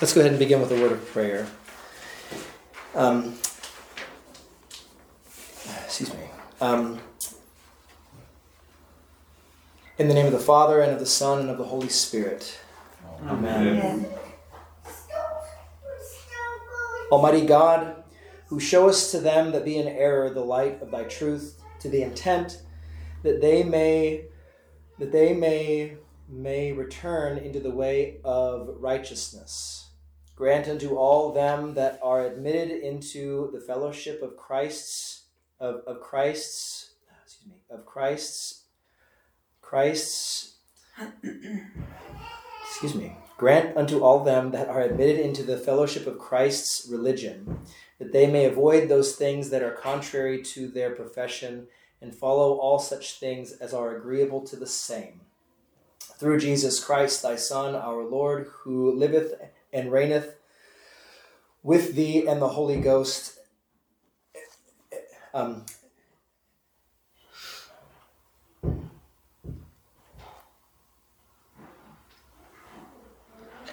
Let's go ahead and begin with a word of prayer. Um, excuse me. Um, in the name of the Father, and of the Son, and of the Holy Spirit. Amen. Amen. Almighty God, who showest to them that be in error the light of thy truth, to the intent that they may that they may may return into the way of righteousness. Grant unto all them that are admitted into the fellowship of Christ's of, of Christ's excuse me of Christ's Christ's excuse me grant unto all them that are admitted into the fellowship of Christ's religion that they may avoid those things that are contrary to their profession and follow all such things as are agreeable to the same. Through Jesus Christ, thy Son, our Lord, who liveth and reigneth with thee and the Holy Ghost. Um,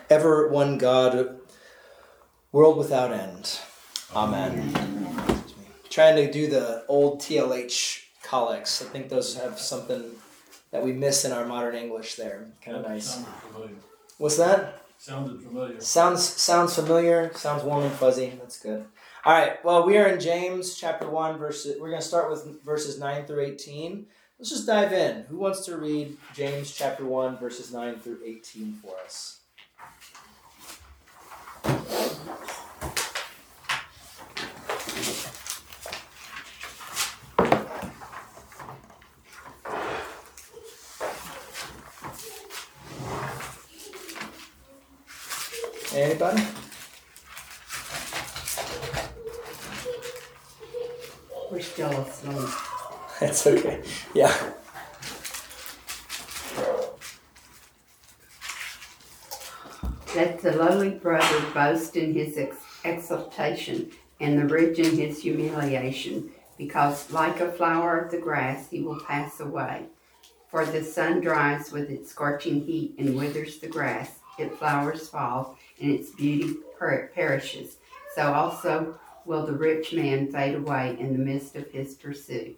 ever one God, world without end. Amen. Amen. Trying to do the old TLH collects. I think those have something that we miss in our modern English there. Kind of nice. What's that? Sounded familiar. Sounds sounds familiar. Sounds warm and fuzzy. That's good. All right. Well, we are in James chapter one, verse. We're going to start with verses nine through eighteen. Let's just dive in. Who wants to read James chapter one, verses nine through eighteen for us? Anybody? We're still asleep. That's okay. Yeah. Let the lowly brother boast in his ex- exaltation, and the rich in his humiliation, because like a flower of the grass he will pass away. For the sun dries with its scorching heat and withers the grass, its flowers fall, and its beauty per- perishes. So also will the rich man fade away in the midst of his pursuit.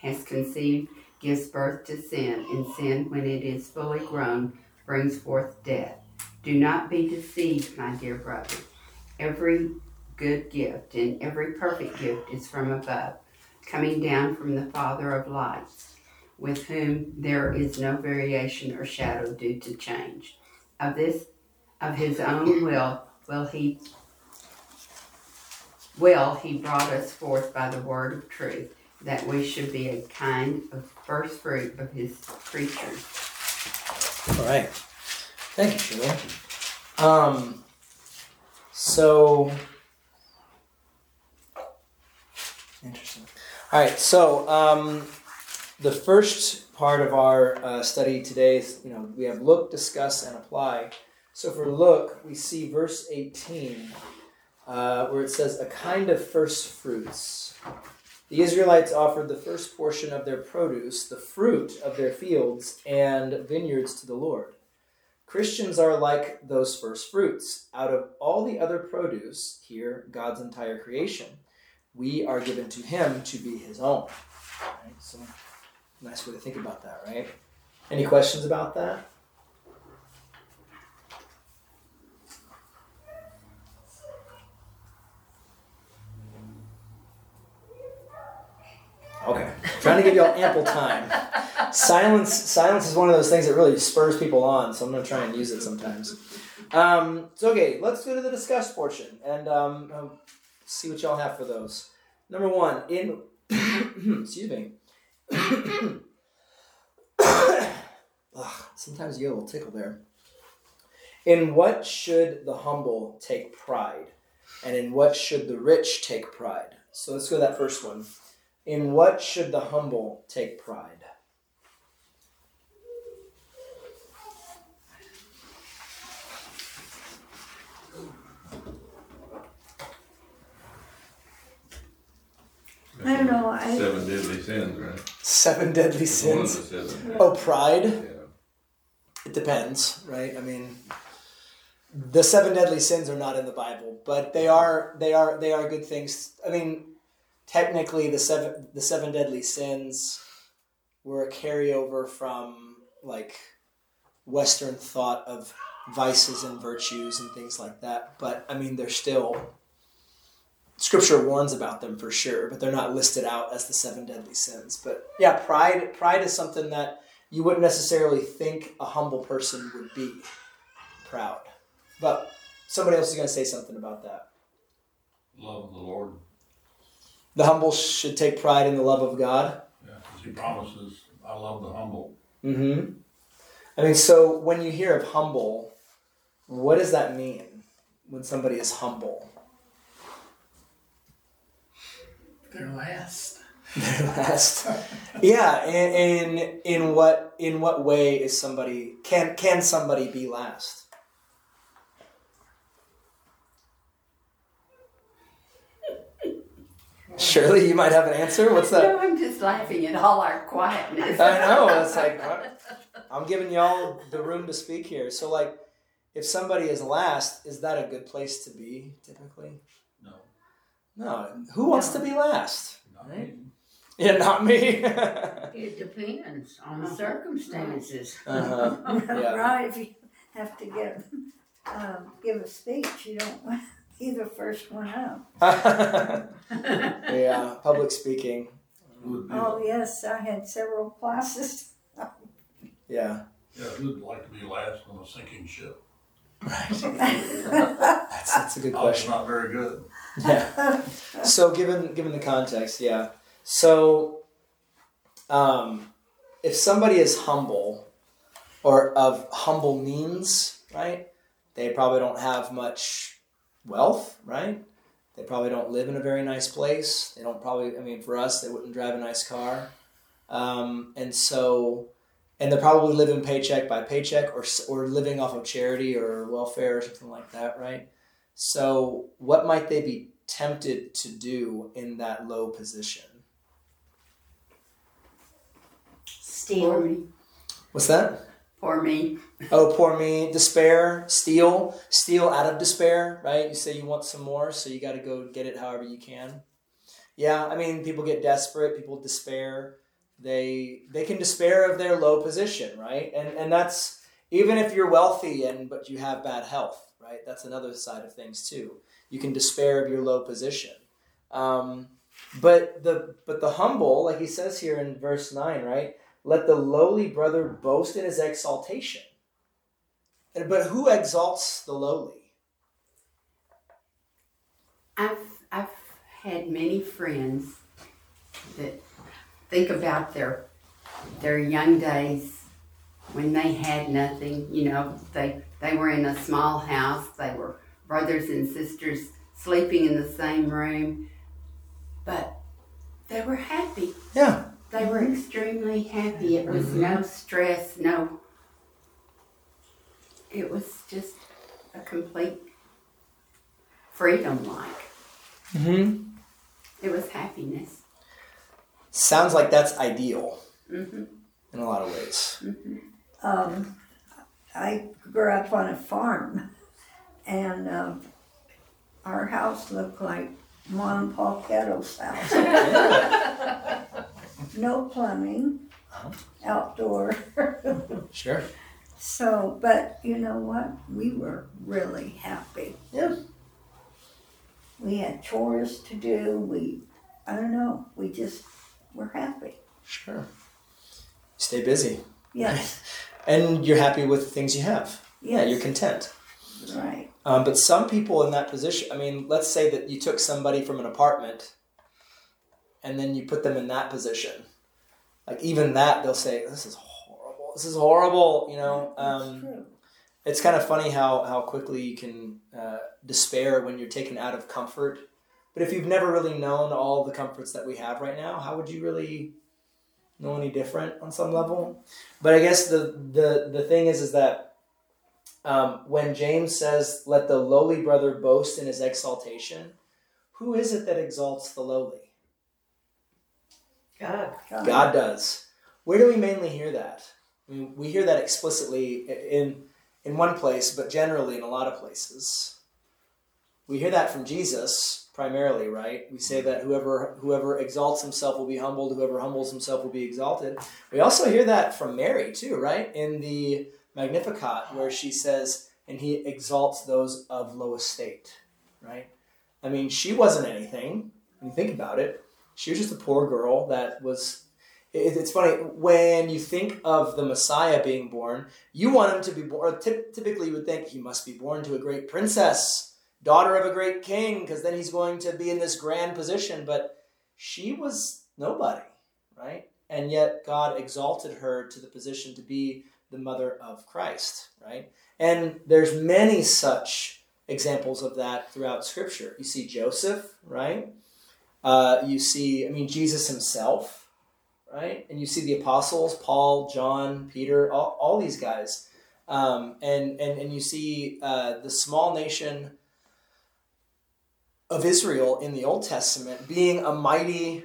has conceived, gives birth to sin, and sin, when it is fully grown, brings forth death. Do not be deceived, my dear brother. Every good gift and every perfect gift is from above, coming down from the Father of lights, with whom there is no variation or shadow due to change. Of this of his own will will he will he brought us forth by the word of truth that we should be a kind of first fruit of his creatures all right thank you Shirley. um so interesting all right so um the first part of our uh, study today is you know we have look discuss and apply so for look, we see verse 18, uh, where it says, A kind of first fruits. The Israelites offered the first portion of their produce, the fruit of their fields and vineyards to the Lord. Christians are like those first fruits. Out of all the other produce, here, God's entire creation, we are given to Him to be His own. Right? So, nice way to think about that, right? Any questions about that? Okay. trying to give y'all ample time. Silence silence is one of those things that really spurs people on, so I'm going to try and use it sometimes. Um, so, okay, let's go to the discuss portion and um, see what y'all have for those. Number one, in. excuse me. Ugh, sometimes you get a little tickle there. In what should the humble take pride? And in what should the rich take pride? So let's go to that first one. In what should the humble take pride? I don't know, I, Seven deadly sins, right? Seven deadly One of sins. the seven. Oh, pride? Yeah. It depends, right? I mean, the seven deadly sins are not in the Bible, but they are they are they are good things. I mean, technically, the seven the seven deadly sins were a carryover from like Western thought of vices and virtues and things like that. But I mean, they're still Scripture warns about them for sure, but they're not listed out as the seven deadly sins. But yeah, pride pride is something that you wouldn't necessarily think a humble person would be proud. But somebody else is going to say something about that. love the Lord. The humble should take pride in the love of God. Yeah, 'cause he promises, I love the humble. Mm-hmm. I mean, so when you hear of humble, what does that mean when somebody is humble? They're last. They're last. yeah, and in in what in what way is somebody can can somebody be last? Shirley, you might have an answer. What's that? No, I'm just laughing at all our quietness. I know. It's like I'm giving y'all the room to speak here. So, like, if somebody is last, is that a good place to be? Typically, No, no. Who wants to be last? not Right. me. Yeah, not me. It depends on the circumstances. uh-huh. Yeah. right, if you have to give, um, give a speech, you don't want to the first one up. yeah, public speaking. Who would be, Oh, yes, I had several classes. Yeah, yeah, who'd like to be last on a sinking ship? right. That's that's a good I was question. not very good. Yeah. So given given the context, yeah. So um if somebody is humble or of humble means, right? They probably don't have much wealth, right? They probably don't live in a very nice place. They don't probably I mean for us they wouldn't drive a nice car. Um and so and they're probably living paycheck by paycheck or or living off of charity or welfare or something like that, right? So, what might they be tempted to do in that low position? For Steal. What's that? For me. Oh, poor me. Despair, steal, steal out of despair, right? You say you want some more, so you got to go get it however you can. Yeah, I mean, people get desperate. People despair. They they can despair of their low position, right? And and that's even if you're wealthy and but you have bad health, right? That's another side of things too. You can despair of your low position. Um, but the but the humble, like he says here in verse nine, right? Let the lowly brother boast in his exaltation. But who exalts the lowly? I've I've had many friends that think about their their young days when they had nothing. You know, they they were in a small house. They were brothers and sisters sleeping in the same room, but they were happy. Yeah. They were extremely happy. It was no stress, no. It was just a complete freedom like. Mm-hmm. It was happiness. Sounds like that's ideal hmm in a lot of ways. Um, I grew up on a farm, and um, our house looked like Ma and Pa Kettle's house. no plumbing, Uh-huh. outdoor. Sure. so, but you know what? We were really happy. Yeah. We had chores to do. We, I don't know, we just were happy. Sure. Stay busy. Yes, And you're happy with the things you have. Yeah, you're content. right. Um, but some people in that position, I mean, let's say that you took somebody from an apartment and then you put them in that position. Like, even that, they'll say, This is horrible. This is horrible. You know, um, it's kind of funny how how quickly you can uh, despair when you're taken out of comfort. But if you've never really known all the comforts that we have right now, how would you really know any different on some level? But I guess the the the thing is is that um, when James says, "Let the lowly brother boast in his exaltation," who is it that exalts the lowly? God. God does. Where do we mainly hear that? I mean, we hear that explicitly in in one place, but generally in a lot of places. We hear that from Jesus primarily, right? We say that whoever whoever exalts himself will be humbled, whoever humbles himself will be exalted. We also hear that from Mary too, right? In the Magnificat, where she says, "And he exalts those of low estate," right? I mean, she wasn't anything. When you think about it, she was just a poor girl that was it, it's funny when you think of the Messiah being born, you want him to be born. Typically, you would think he must be born to a great princess, daughter of a great king, because then he's going to be in this grand position. But she was nobody, right? And yet God exalted her to the position to be the mother of Christ, right? And there's many such examples of that throughout Scripture. You see Joseph, right? Uh, you see, I mean, Jesus himself right? And you see the apostles, Paul, John, Peter, all, all these guys. Um, and, and, and you see uh, the small nation of Israel in the Old Testament being a mighty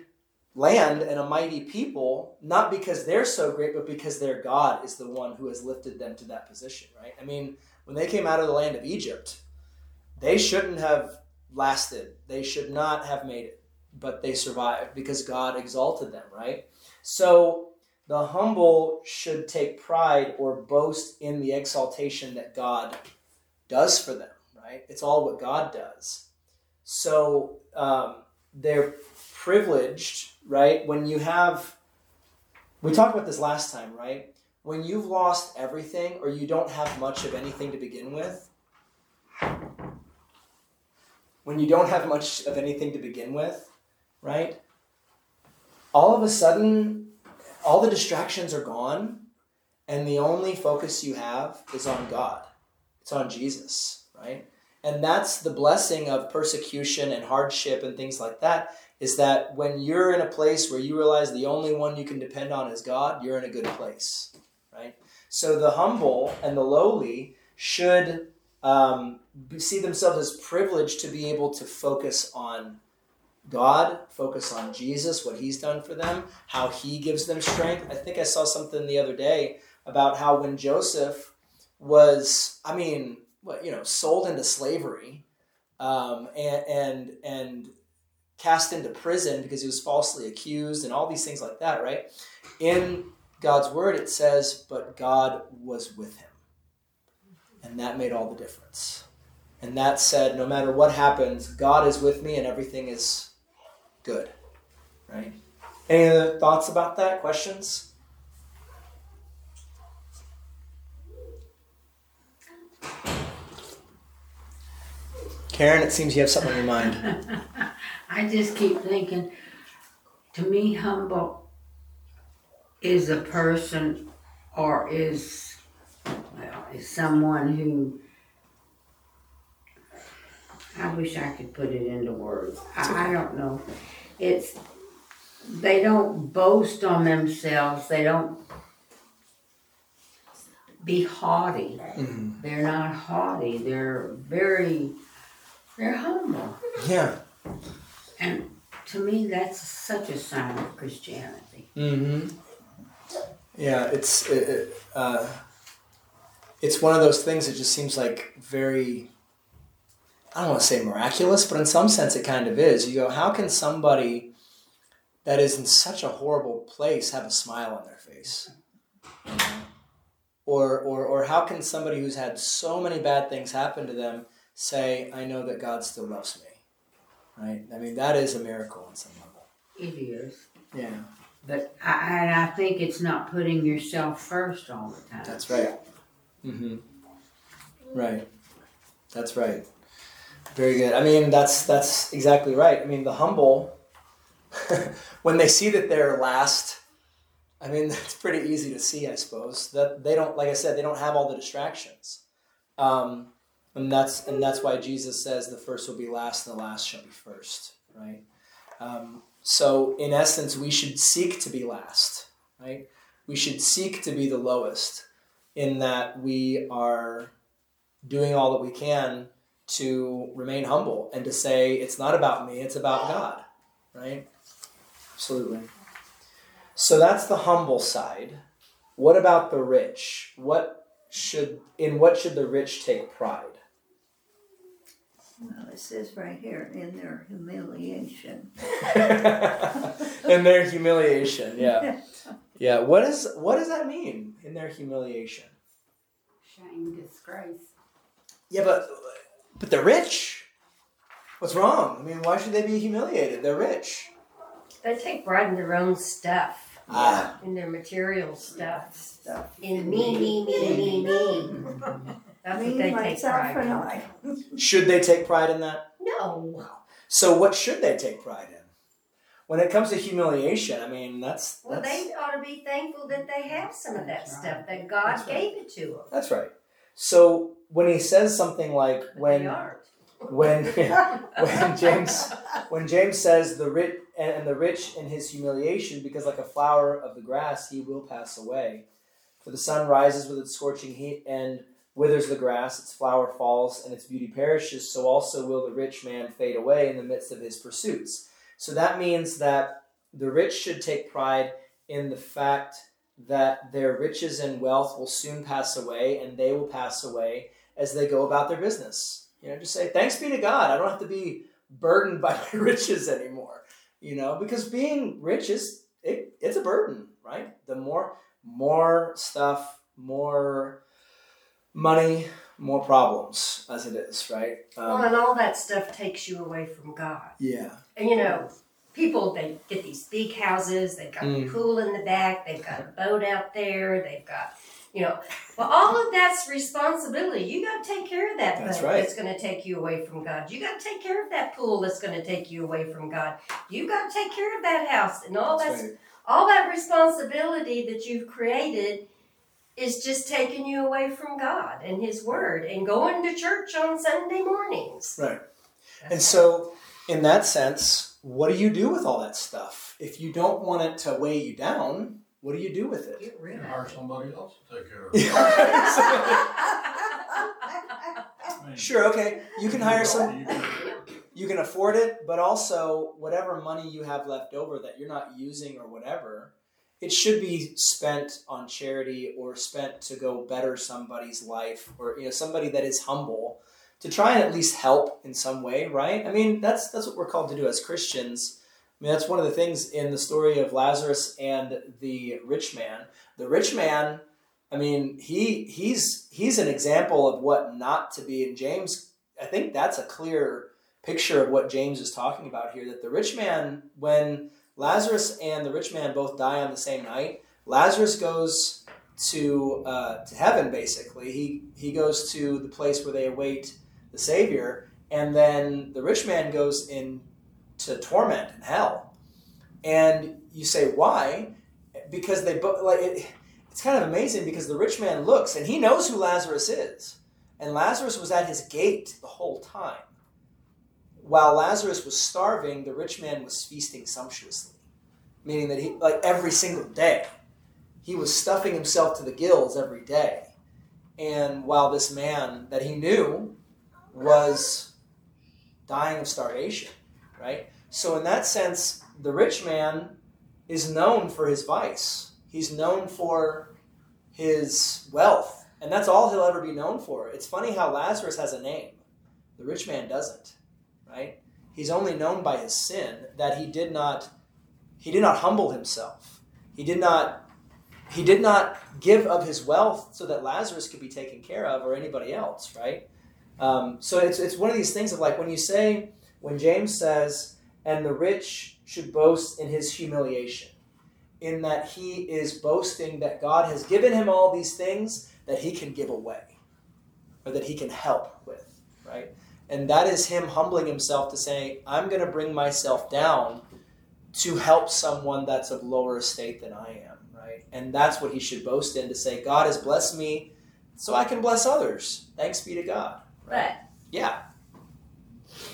land and a mighty people, not because they're so great, but because their God is the one who has lifted them to that position, right? I mean, when they came out of the land of Egypt, they shouldn't have lasted. They should not have made it, but they survived because God exalted them, right? So the humble should take pride or boast in the exaltation that God does for them, right? It's all what God does. So um, they're privileged, right? When you have, we talked about this last time, right? When you've lost everything or you don't have much of anything to begin with, when you don't have much of anything to begin with, right? all of a sudden, all the distractions are gone, and the only focus you have is on God. It's on Jesus, right? And that's the blessing of persecution and hardship and things like that is that when you're in a place where you realize the only one you can depend on is God, you're in a good place, right? So the humble and the lowly should um, see themselves as privileged to be able to focus on God, focus on Jesus, what He's done for them, how He gives them strength. I think I saw something the other day about how when Joseph was, I mean, you know, sold into slavery, um, and and and cast into prison because he was falsely accused, and all these things like that, right? In God's word, it says, "But God was with him," and that made all the difference. And that said, no matter what happens, God is with me, and everything is good. Right? Any other thoughts about that? Questions? Karen, it seems you have something on your mind. I just keep thinking, to me, humble is a person or is, well, is someone who, I wish I could put it into words. I, I don't know. It's, they don't boast on themselves. They don't be haughty. Mhm. They're not haughty. They're very, they're humble. Yeah. And to me, that's such a sign of Christianity. Mm-hmm. Yeah, it's it, it, uh, it's one of those things that just seems like very. I don't want to say miraculous, but in some sense, it kind of is. You go, how can somebody that is in such a horrible place have a smile on their face? Or, or, or how can somebody who's had so many bad things happen to them say, I know that God still loves me? Right? I mean, that is a miracle on some level. It is. Yeah. But I, I think it's not putting yourself first all the time. That's right. Mm-hmm. Right. That's right. Very good. I mean, that's that's exactly right. I mean, the humble, when they see that they're last, I mean, that's pretty easy to see, I suppose. That they don't, like I said, they don't have all the distractions. Um, and that's and that's why Jesus says the first will be last and the last shall be first, right? Um, so in essence, we should seek to be last, right? We should seek to be the lowest, in that we are doing all that we can to remain humble and to say it's not about me, it's about God, right? Absolutely. So that's the humble side. What about the rich? What should in what should the rich take pride? Well, it says right here, in their humiliation. in their humiliation, yeah. Yeah. What is what does that mean? In their humiliation? Shame, disgrace. Yeah, but but they're rich. What's wrong? I mean, why should they be humiliated? They're rich. They take pride in their own stuff, Ah, in their material stuff, Stuff. in me, me, me, me, me. That's what they take pride in. Should they take pride in that? No. So what should they take pride in? When it comes to humiliation, I mean, that's Well, that's, they ought to be thankful that they have some of that right. stuff, that God That's right. gave it to them. that's right. So when he says something like when when when James when James says the rich and the rich in his humiliation, because like a flower of the grass, he will pass away. For the sun rises with its scorching heat and withers the grass; its flower falls and its beauty perishes. So also will the rich man fade away in the midst of his pursuits. So that means that the rich should take pride in the fact that their riches and wealth will soon pass away, and they will pass away as they go about their business. You know, just say, thanks be to God. I don't have to be burdened by my riches anymore. You know, because being rich is it, it's a burden, right? The more more stuff, more money, more problems as it is, right? well, Um, and all that stuff takes you away from God. yeah. And you know, people they get these big houses, they've got Mm. a pool in the back, they've got a boat out there, they've got you know, well, all of that's responsibility. You got to take care of that That's boat right. that's going to take you away from God. You got to take care of that pool that's going to take you away from God. You got to take care of that house and all That's that right. all that responsibility that you've created is just taking you away from God and His Word and going to church on Sunday mornings. Right. That's And so, in that sense, what do you do with all that stuff? If you don't want it to weigh you down, what do you do with it? get rid of it. Hire somebody else to take care of it. I mean, sure, okay. You can hire some, You can- you can afford it, but also whatever money you have left over that you're not using or whatever, it should be spent on charity or spent to go better somebody's life or you know somebody that is humble to try and at least help in some way, right? I mean, that's that's what we're called to do as Christians. I mean, that's one of the things in the story of Lazarus and the rich man. The rich man, I mean, he he's he's an example of what not to be. And James, I think that's a clear picture of what James is talking about here. That the rich man, when Lazarus and the rich man both die on the same night, Lazarus goes to uh, to heaven. Basically, he he goes to the place where they await the Savior, and then the rich man goes in to torment in hell. And you say why? Because they both like it, it's kind of amazing because the rich man looks and he knows who Lazarus is, and Lazarus was at his gate the whole time. While Lazarus was starving, the rich man was feasting sumptuously, meaning that he like every single day he was stuffing himself to the gills every day. And while this man that he knew was dying of starvation, right? So, in that sense, the rich man is known for his vice. He's known for his wealth, and that's all he'll ever be known for. It's funny how Lazarus has a name, the rich man doesn't, right? He's only known by his sin that he did not he did not humble himself. He did not he did not give of his wealth so that Lazarus could be taken care of or anybody else, right? Um, so it's, it's one of these things of like when you say, when James says, and the rich should boast in his humiliation, in that he is boasting that God has given him all these things that he can give away or that he can help with, right? And that is him humbling himself to say, I'm going to bring myself down to help someone that's of lower estate than I am, right? And that's what he should boast in to say, God has blessed me so I can bless others. Thanks be to God. But Yeah.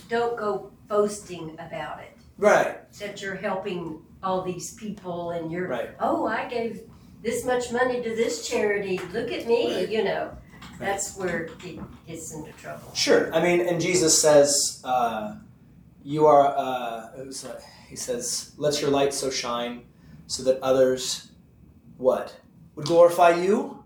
don't go boasting about it. Right. That you're helping all these people and you're, Right. oh, I gave this much money to this charity. Look at me, Right. you know. That's where it gets into trouble. Sure. I mean, and Jesus says, uh, "You are." Uh, it was, uh, he says, "Let your light so shine, so that others, what, would glorify you?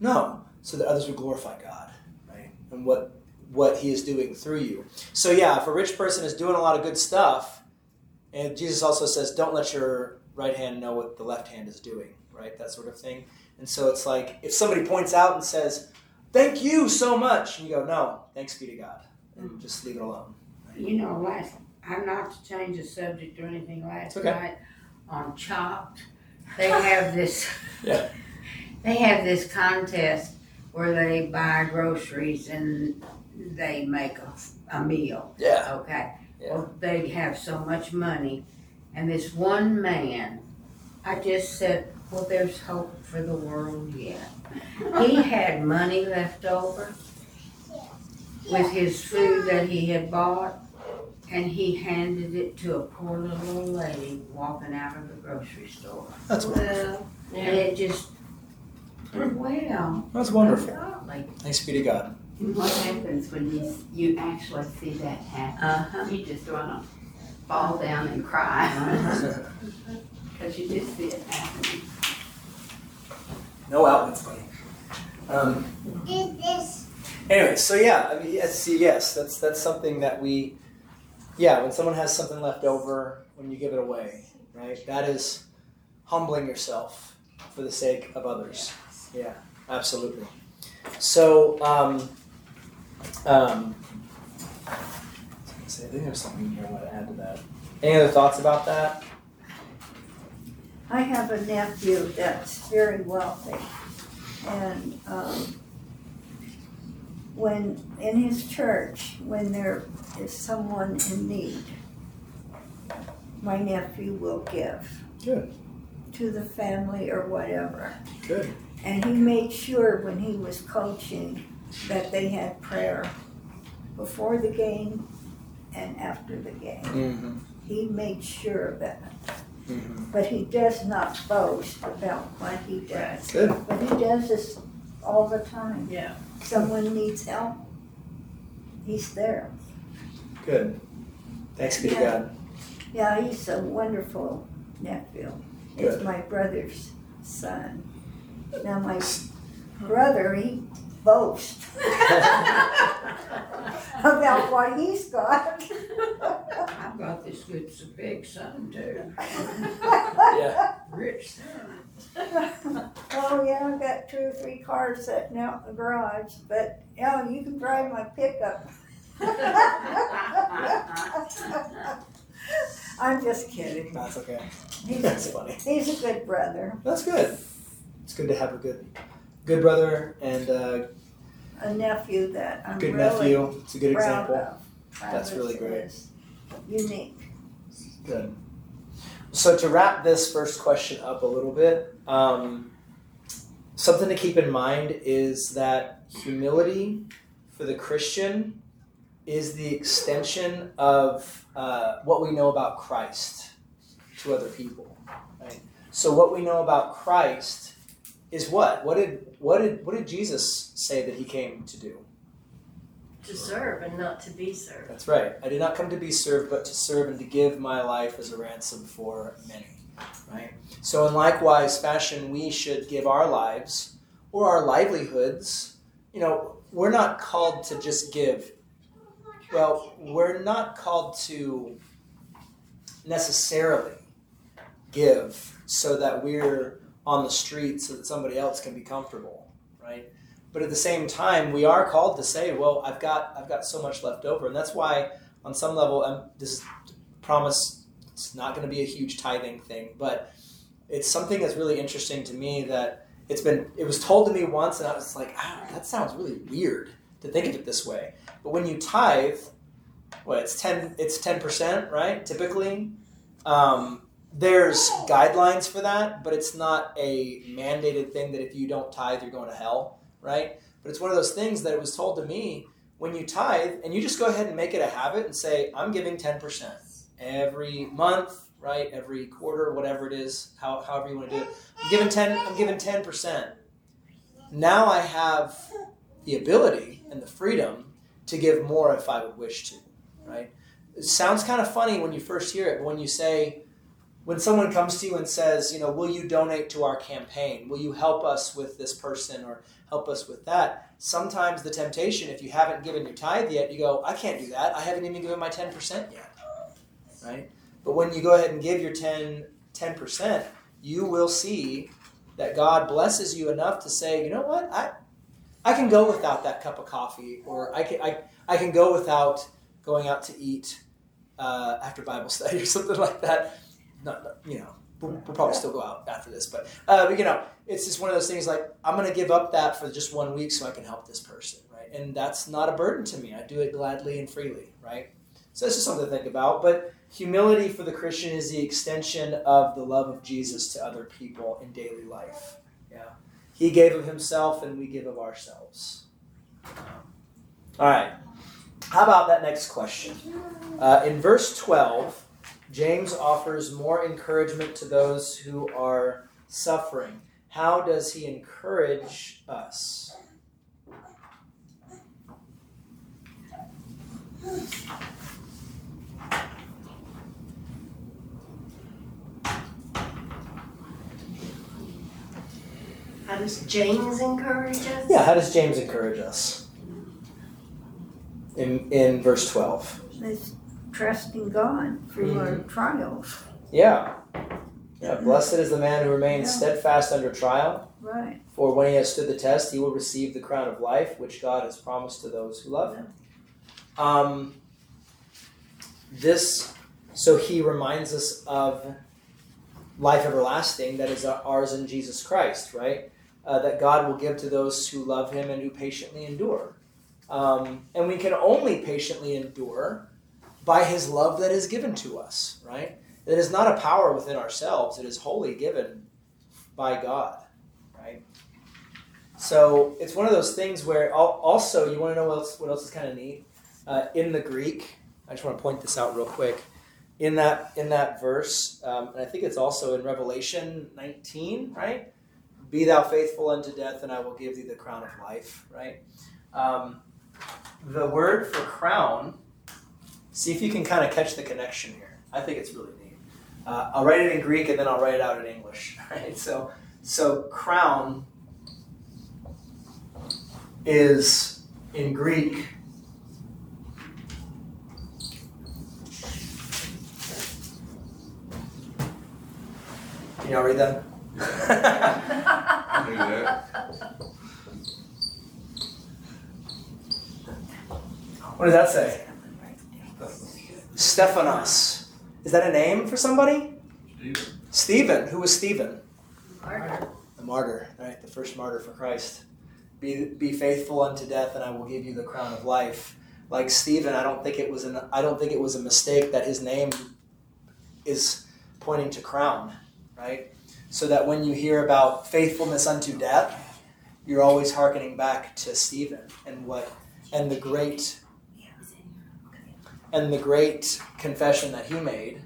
No, so that others would glorify God, right? And what what He is doing through you. So yeah, if a rich person is doing a lot of good stuff, and Jesus also says, "Don't let your right hand know what the left hand is doing," right? That sort of thing. And so it's like if somebody points out and says, thank you so much. And you go, no, thanks be to God. And mm. just leave it alone. You know, last, I'm not to change the subject or anything, last Okay. night on Chopped, they have this. Yeah. They have this contest where they buy groceries and they make a, a meal, Yeah. okay? Yeah. Well, they have so much money, and this one man, I just said, well, there's hope for the world yet. He had money left over with his food that he had bought, and he handed it to a poor little old lady walking out of the grocery store. That's Well, and it just, well, That's wonderful. golly. Thanks be to God. And what happens when you, you actually see that happen? Uh-huh. You just wanna fall down and cry, cause you just see it happening. no outlets, buddy. Um, anyway, so yeah, I mean, yes, see, yes, that's that's something that we, yeah, when someone has something left over, when you give it away, right? That is humbling yourself for the sake of others. Yeah, absolutely. So, um, um, I was gonna say, I think there's something here I want to add to that. Any other thoughts about that? I have a nephew that's very wealthy, and um, when in his church, when there is someone in need, my nephew will give Good. to the family or whatever. Good. And he made sure when he was coaching that they had prayer before the game and after the game. Mm-hmm. He made sure of that. Mm-hmm. But he does not boast about what he does. Good. But he does this all the time. Yeah. Someone needs help, he's there. Good. Thanks be to God. Yeah, he's a wonderful nephew. It's my brother's son. Now, my brother, he boasts about what he's got. I've got this good, so big son too, Yeah. rich son. Oh, yeah, I've got two or three cars sitting out in the garage, but, yeah, you can drive my pickup. I'm just kidding. That's okay. He's, That's funny. he's a good brother, That's good. It's good to have a good, good brother and uh, a nephew that I'm good really nephew. It's a good proud example. of. That's really great. Unique. Good. So to wrap this first question up a little bit, um, something to keep in mind is that humility for the Christian is the extension of uh, what we know about Christ to other people. Right? So what we know about Christ is what? What did what did what did Jesus say that he came to do? To serve and not to be served. That's right. I did not come to be served, but to serve and to give my life as a ransom for many. Right? So, in likewise fashion, we should give our lives or our livelihoods. You know, we're not called to just give. Well, we're not called to necessarily give so that we're on the street so that somebody else can be comfortable, right? But at the same time, we are called to say, "Well, I've got I've got so much left over," and that's why, on some level, um, this is promise it's not going to be a huge tithing thing, but it's something that's really interesting to me that it's been it was told to me once, and I was like, ah, "That sounds really weird to think of it this way." But when you tithe, well, it's ten it's ten percent, right? Typically, um, there's guidelines for that, but it's not a mandated thing that if you don't tithe, you're going to hell right? But it's one of those things that it was told to me when you tithe and you just go ahead and make it a habit and say, I'm giving 10% every month, right? Every quarter, whatever it is, how, however you want to do it. I'm giving 10, I'm giving 10%. Now I have the ability and the freedom to give more if I would wish to, right? It sounds kind of funny when you first hear it, but when you say, when someone comes to you and says, you know, will you donate to our campaign? Will you help us with this person or help us with that? Sometimes the temptation, if you haven't given your tithe yet, you go, I can't do that. I haven't even given my 10% yet, right? But when you go ahead and give your 10, 10%, you will see that God blesses you enough to say, you know what, I, I can go without that cup of coffee, or I can, I, I can go without going out to eat uh, after Bible study or something like that. Not, you know, we'll, we'll probably still go out after this, but, uh, but you know, it's just one of those things like I'm going to give up that for just one week so I can help this person, right? And that's not a burden to me. I do it gladly and freely, right? So that's just something to think about. But humility for the Christian is the extension of the love of Jesus to other people in daily life. Yeah, He gave of Himself, and we give of ourselves. All right. How about that next question? Uh, in verse 12, James offers more encouragement to those who are suffering. How does he encourage us? How does James encourage us? Yeah, how does James encourage us? In, in verse 12. Let's trust in God through our trials. Yeah. Yeah, blessed is the man who remains Yeah. steadfast under trial, Right. for when he has stood the test, he will receive the crown of life, which God has promised to those who love him. Um, this, so he reminds us of life everlasting that is ours in Jesus Christ, right? Uh, that God will give to those who love him and who patiently endure. Um, and we can only patiently endure by his love that is given to us, right? It is not a power within ourselves, it is wholly given by God, right? So it's one of those things where also you want to know what else, what else is kind of neat uh, in the Greek. I just want to point this out real quick. In that in that verse, um, and I think it's also in Revelation 19, right? Be thou faithful unto death, and I will give thee the crown of life, right? Um, the word for crown. See if you can kind of catch the connection here. I think it's really neat. Uh, I'll write it in Greek and then I'll write it out in English. Right? So, so crown is in Greek. Can y'all read that? What does that say? Stephanos. Is that a name for somebody? Stephen. Stephen. Who was Stephen? The Martyr. The martyr, right? The first martyr for Christ. Be, be faithful unto death, and I will give you the crown of life. Like Stephen, I don't think it was an I don't think it was a mistake that his name is pointing to crown, right? So that when you hear about faithfulness unto death, you're always hearkening back to Stephen and what and the great and the great confession that he made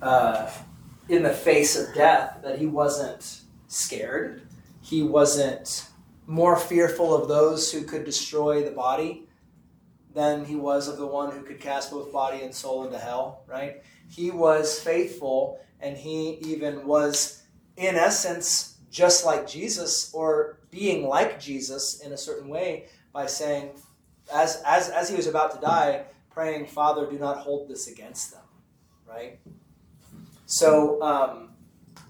uh, in the face of death that he wasn't scared. He wasn't more fearful of those who could destroy the body than he was of the one who could cast both body and soul into hell, right? He was faithful and he even was, in essence, just like Jesus or being like Jesus in a certain way by saying, as, as, as he was about to die, praying, Father, do not hold this against them, right? So um,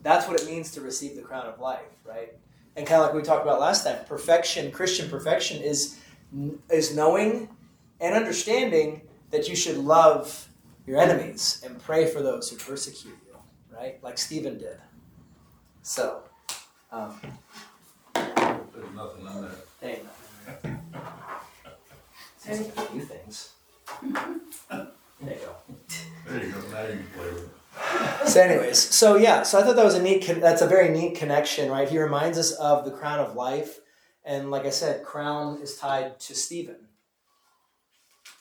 that's what it means to receive the crown of life, right? And kind of like we talked about last time, perfection, Christian perfection is is knowing and understanding that you should love your enemies and pray for those who persecute you, right? Like Stephen did. So, um, There's nothing in there. hey, Says a few things. There you go. There you go, now you can play with it. So, anyways, so yeah, so I thought that was a neat. Con- that's a very neat connection, right? He reminds us of the crown of life, And like I said, crown is tied to Stephen.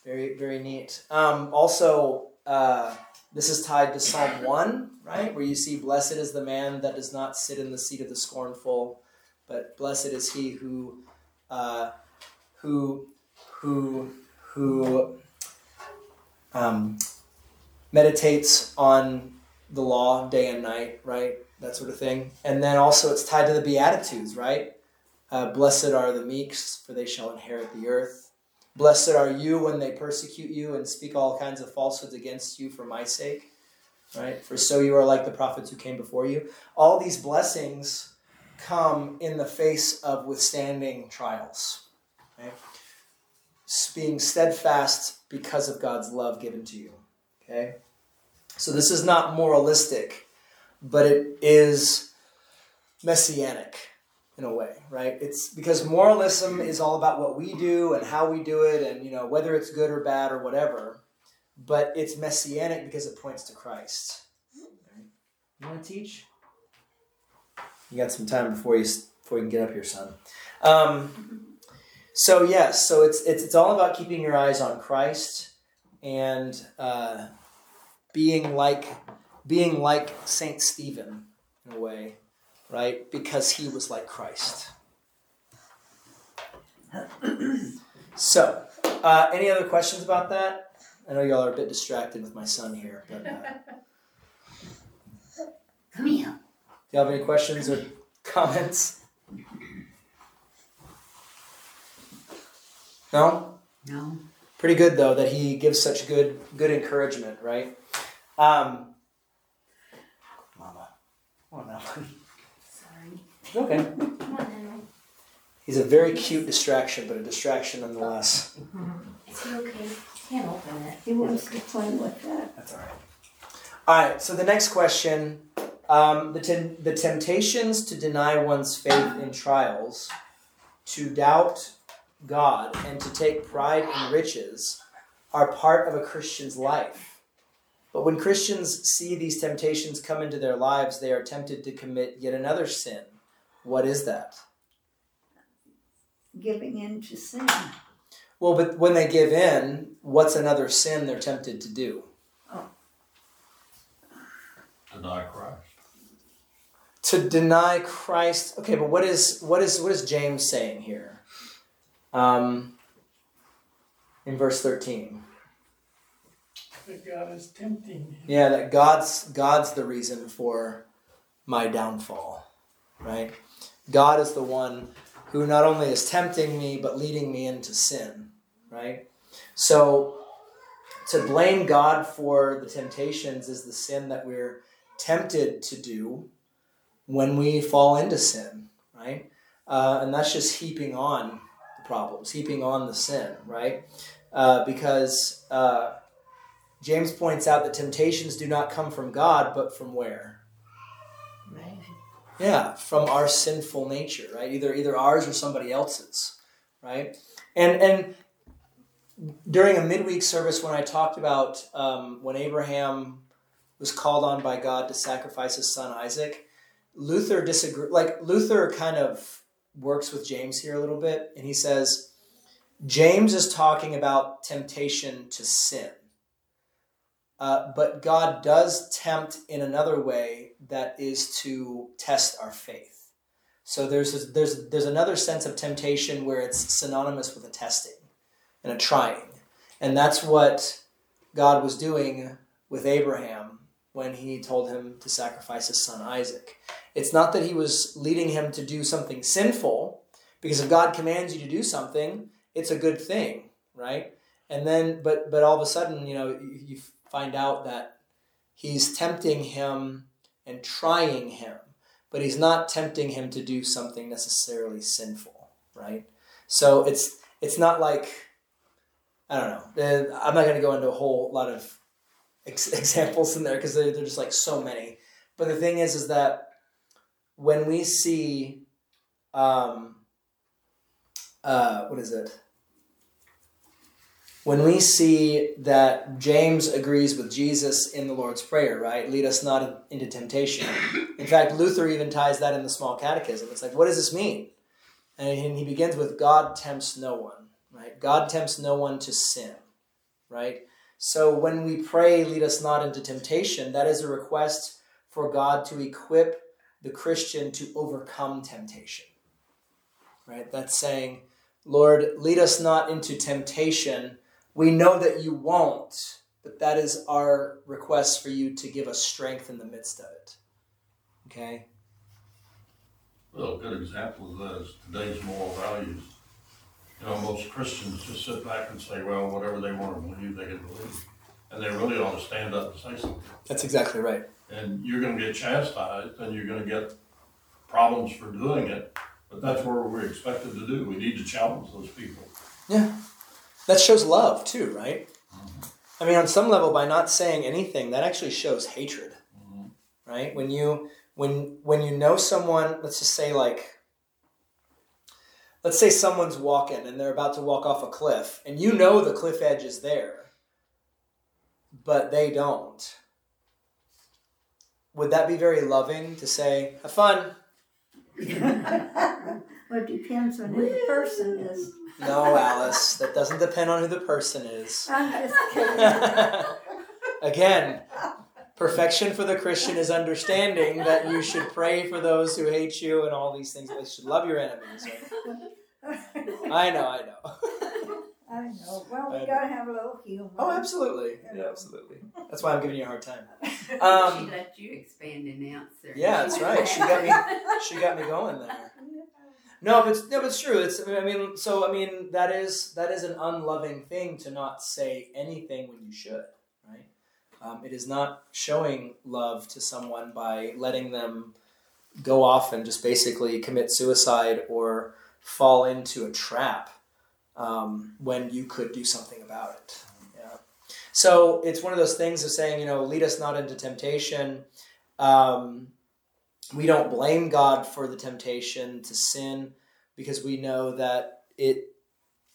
Very, very neat. Um, also, uh, this is tied to Psalm 1, right? Where you see, Blessed is the man that does not sit in the seat of the scornful, but blessed is he who, uh, who, who, who um, meditates on the law day and night, right? That sort of thing. And then also it's tied to the Beatitudes, right? Uh, Blessed are the meeks, for they shall inherit the earth. Blessed are you when they persecute you and speak all kinds of falsehoods against you for my sake, right? For so you are like the prophets who came before you. All these blessings come in the face of withstanding trials, okay? Being steadfast because of God's love given to you, okay? So this is not moralistic, but it is messianic in a way, right? It's because moralism is all about what we do and how we do it and you know whether it's good or bad or whatever. But it's messianic because it points to Christ. Right? You want to teach? You got some time before you before you can get up here, son. Um, so yes, so it's it's it's all about keeping your eyes on Christ and uh, being like being like Saint Stephen in a way, right? Because he was like Christ. so, uh, any other questions about that? I know y'all are a bit distracted with my son here, but uh, Come here. do you have any questions or comments? No. No. Pretty good though that he gives such good good encouragement, right? Um, Mama, come on now. Sorry. It's okay. Come on now. He's a very cute distraction, but a distraction nonetheless. Is he okay? Can't open it. He wants to play with that. That's all right. All right. So the next question: um, the tem- the temptations to deny one's faith in trials, to doubt God, and to take pride in riches, are part of a Christian's life. But when Christians see these temptations come into their lives, they are tempted to commit yet another sin. What is that? Giving in to sin. Well, but when they give in, what's another sin they're tempted to do? Oh. Deny Christ. To deny Christ. Okay, but what is what is what is James saying here? Um, in verse thirteen. That God is tempting him. Yeah, that God's God's the reason for my downfall, right? God is the one who not only is tempting me but leading me into sin, right? So to blame God for the temptations is the sin that we're tempted to do when we fall into sin, right? Uh, and that's just heaping on the problems, heaping on the sin, right? Uh, because uh, James points out that temptations do not come from God, but from where? Yeah, from our sinful nature, right? Either either ours or somebody else's, right? And and during a midweek service when I talked about um, when Abraham was called on by God to sacrifice his son Isaac, Luther disagree. Like Luther kind of works with James here a little bit, and he says James is talking about temptation to sin. Uh, but God does tempt in another way that is to test our faith. So there's there's there's another sense of temptation where it's synonymous with a testing and a trying, and that's what God was doing with Abraham when He told him to sacrifice his son Isaac. It's not that He was leading him to do something sinful, because if God commands you to do something, it's a good thing, right? And then, but but all of a sudden, you know, you, find out that he's tempting him and trying him, but he's not tempting him to do something necessarily sinful, right? So it's it's not like I don't know. I'm not going to go into a whole lot of ex- examples in there because they're, they're just like so many. But the thing is, is that when we see, um, uh, what is it? when we see that James agrees with Jesus in the Lord's Prayer, right? Lead us not into temptation. In fact, Luther even ties that in the small catechism. It's like, what does this mean? and he begins with God tempts no one, right? God tempts no one to sin, right? So when we pray, lead us not into temptation, that is a request for God to equip the Christian to overcome temptation, right? That's saying, Lord, lead us not into temptation. We know that you won't, but that is our request for you to give us strength in the midst of it. Okay? Well, a good example of that is today's moral values. You know, most Christians just sit back and say, well, whatever they want to believe, they can believe. And they really ought to stand up and say something. That's exactly right. And you're going to get chastised and you're going to get problems for doing it. But that's what we're expected to do. We need to challenge those people. Yeah. That shows love too, right? Mm-hmm. I mean, on some level, by not saying anything, that actually shows hatred, mm-hmm. right? When you when when you know someone, let's just say like, let's say someone's walking and they're about to walk off a cliff, and you know the cliff edge is there, but they don't. Would that be very loving to say, "Have fun"? well, it depends on who the person is. No, Alice, that doesn't depend on who the person is. I'm just kidding. Again, perfection for the Christian is understanding that you should pray for those who hate you and all these things. You should love your enemies. Right? I know, I know. I know. Well, I we gotta have a little humor. Oh, absolutely. Yeah, absolutely. That's why I'm giving you a hard time. she Um, let you expand and answer. yeah, that's right. She got me. She got me going there. No, but it's, no, but it's true. It's. I mean, so I mean, that is that is an unloving thing to not say anything when you should, right? Um, it is not showing love to someone by letting them go off and just basically commit suicide or fall into a trap um, when you could do something about it. Yeah. So it's one of those things of saying, you know, lead us not into temptation. Um, we don't blame God for the temptation to sin because we know that it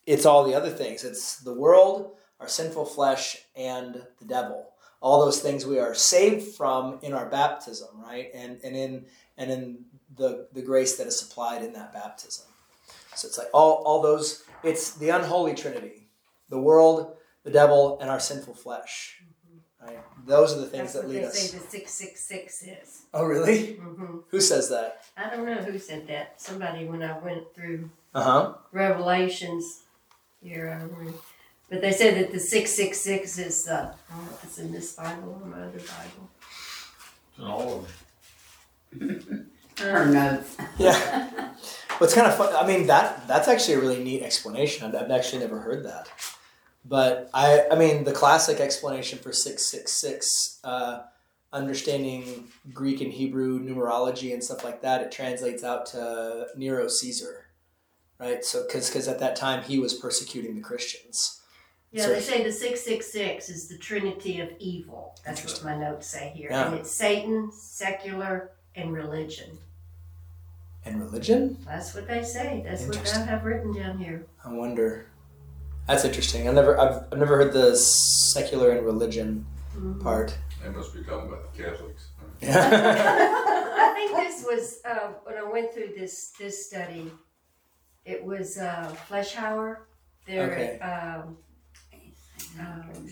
it's all the other things. It's the world, our sinful flesh, and the devil. All those things we are saved from in our baptism, right? And and in and in the the grace that is supplied in that baptism. So it's like all all those. It's the unholy trinity: the world, the devil, and our sinful flesh. Right? Those are the things That's that lead they us. say the six six six is. Oh, really? hmm Who says that? I don't know who said that. Somebody when I went through Uh huh. Revelations here, I know. But they say that the six six six is the. I don't know if it's in this Bible or my other Bible. It's in all of them. Her notes. Yeah. What's kind of fun? I mean, that that's actually a really neat explanation. I've, I've actually never heard that. But I, I mean, the classic explanation for six six six, uh, understanding Greek and Hebrew numerology and stuff like that, it translates out to Nero Caesar, right? So, because at that time he was persecuting the Christians. Yeah, So- they say the six six six is the trinity of evil. That's what my notes say here, Yeah. and it's Satan, secular, and religion. And religion? That's what they say. That's what I have written down here. I wonder. That's interesting. I've never, I've, I've never heard the secular and religion Mhm. part. They must be talking about the Catholics. I think this was uh, when I went through this this study. It was uh, Fleshauer. There Okay. um, um,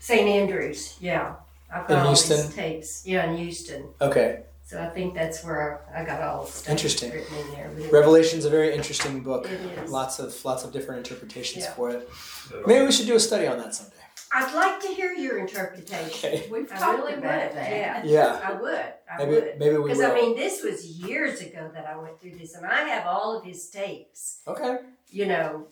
St. Andrews. Yeah, I've got In all these Houston? tapes. Yeah, in Houston. okay. So I think that's where I got all the stuff Interesting. written in there. But it- Revelation's a very interesting book. It is. Lots of lots of different interpretations Yeah. for it. Maybe we should do a study on that someday. I'd like to hear your interpretation. Okay. We've I talked really about would. that. Yeah, Yeah. I would. I Maybe would. maybe we Because will. I mean, this was years ago that I went through this, and I have all of his tapes. okay. You know,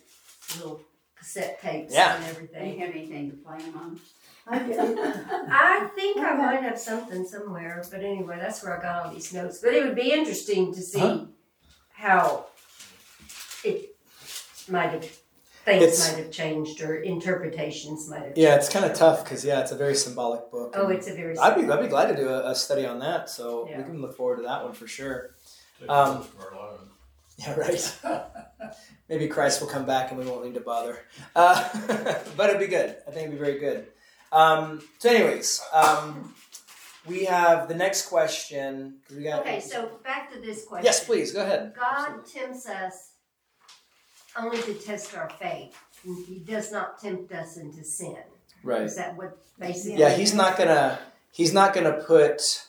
little cassette tapes Yeah. and Do you everything. have anything to play them on? I. I think I might have something somewhere, but anyway, that's where I got all these notes. But it would be interesting to see Huh? how it might have things It's- might have changed or interpretations might have. Yeah, it's kind of tough because yeah, it's a very symbolic book. Oh, and it's a very. I'd be I'd be glad to do a, a study on that. So Yeah. we can look forward to that one for sure. Take Um, most of our lives. Yeah, right. Maybe Christ will come back and we won't need to bother. Uh, but it'd be good. I think it'd be very good. Um, so, anyways, um, we have the next question. We got, Okay, so back to this question. yes, please go ahead. God tempts us only to test our faith. He does not tempt us into sin. Right. Is that what basically? Yeah, he's not gonna. He's not gonna put.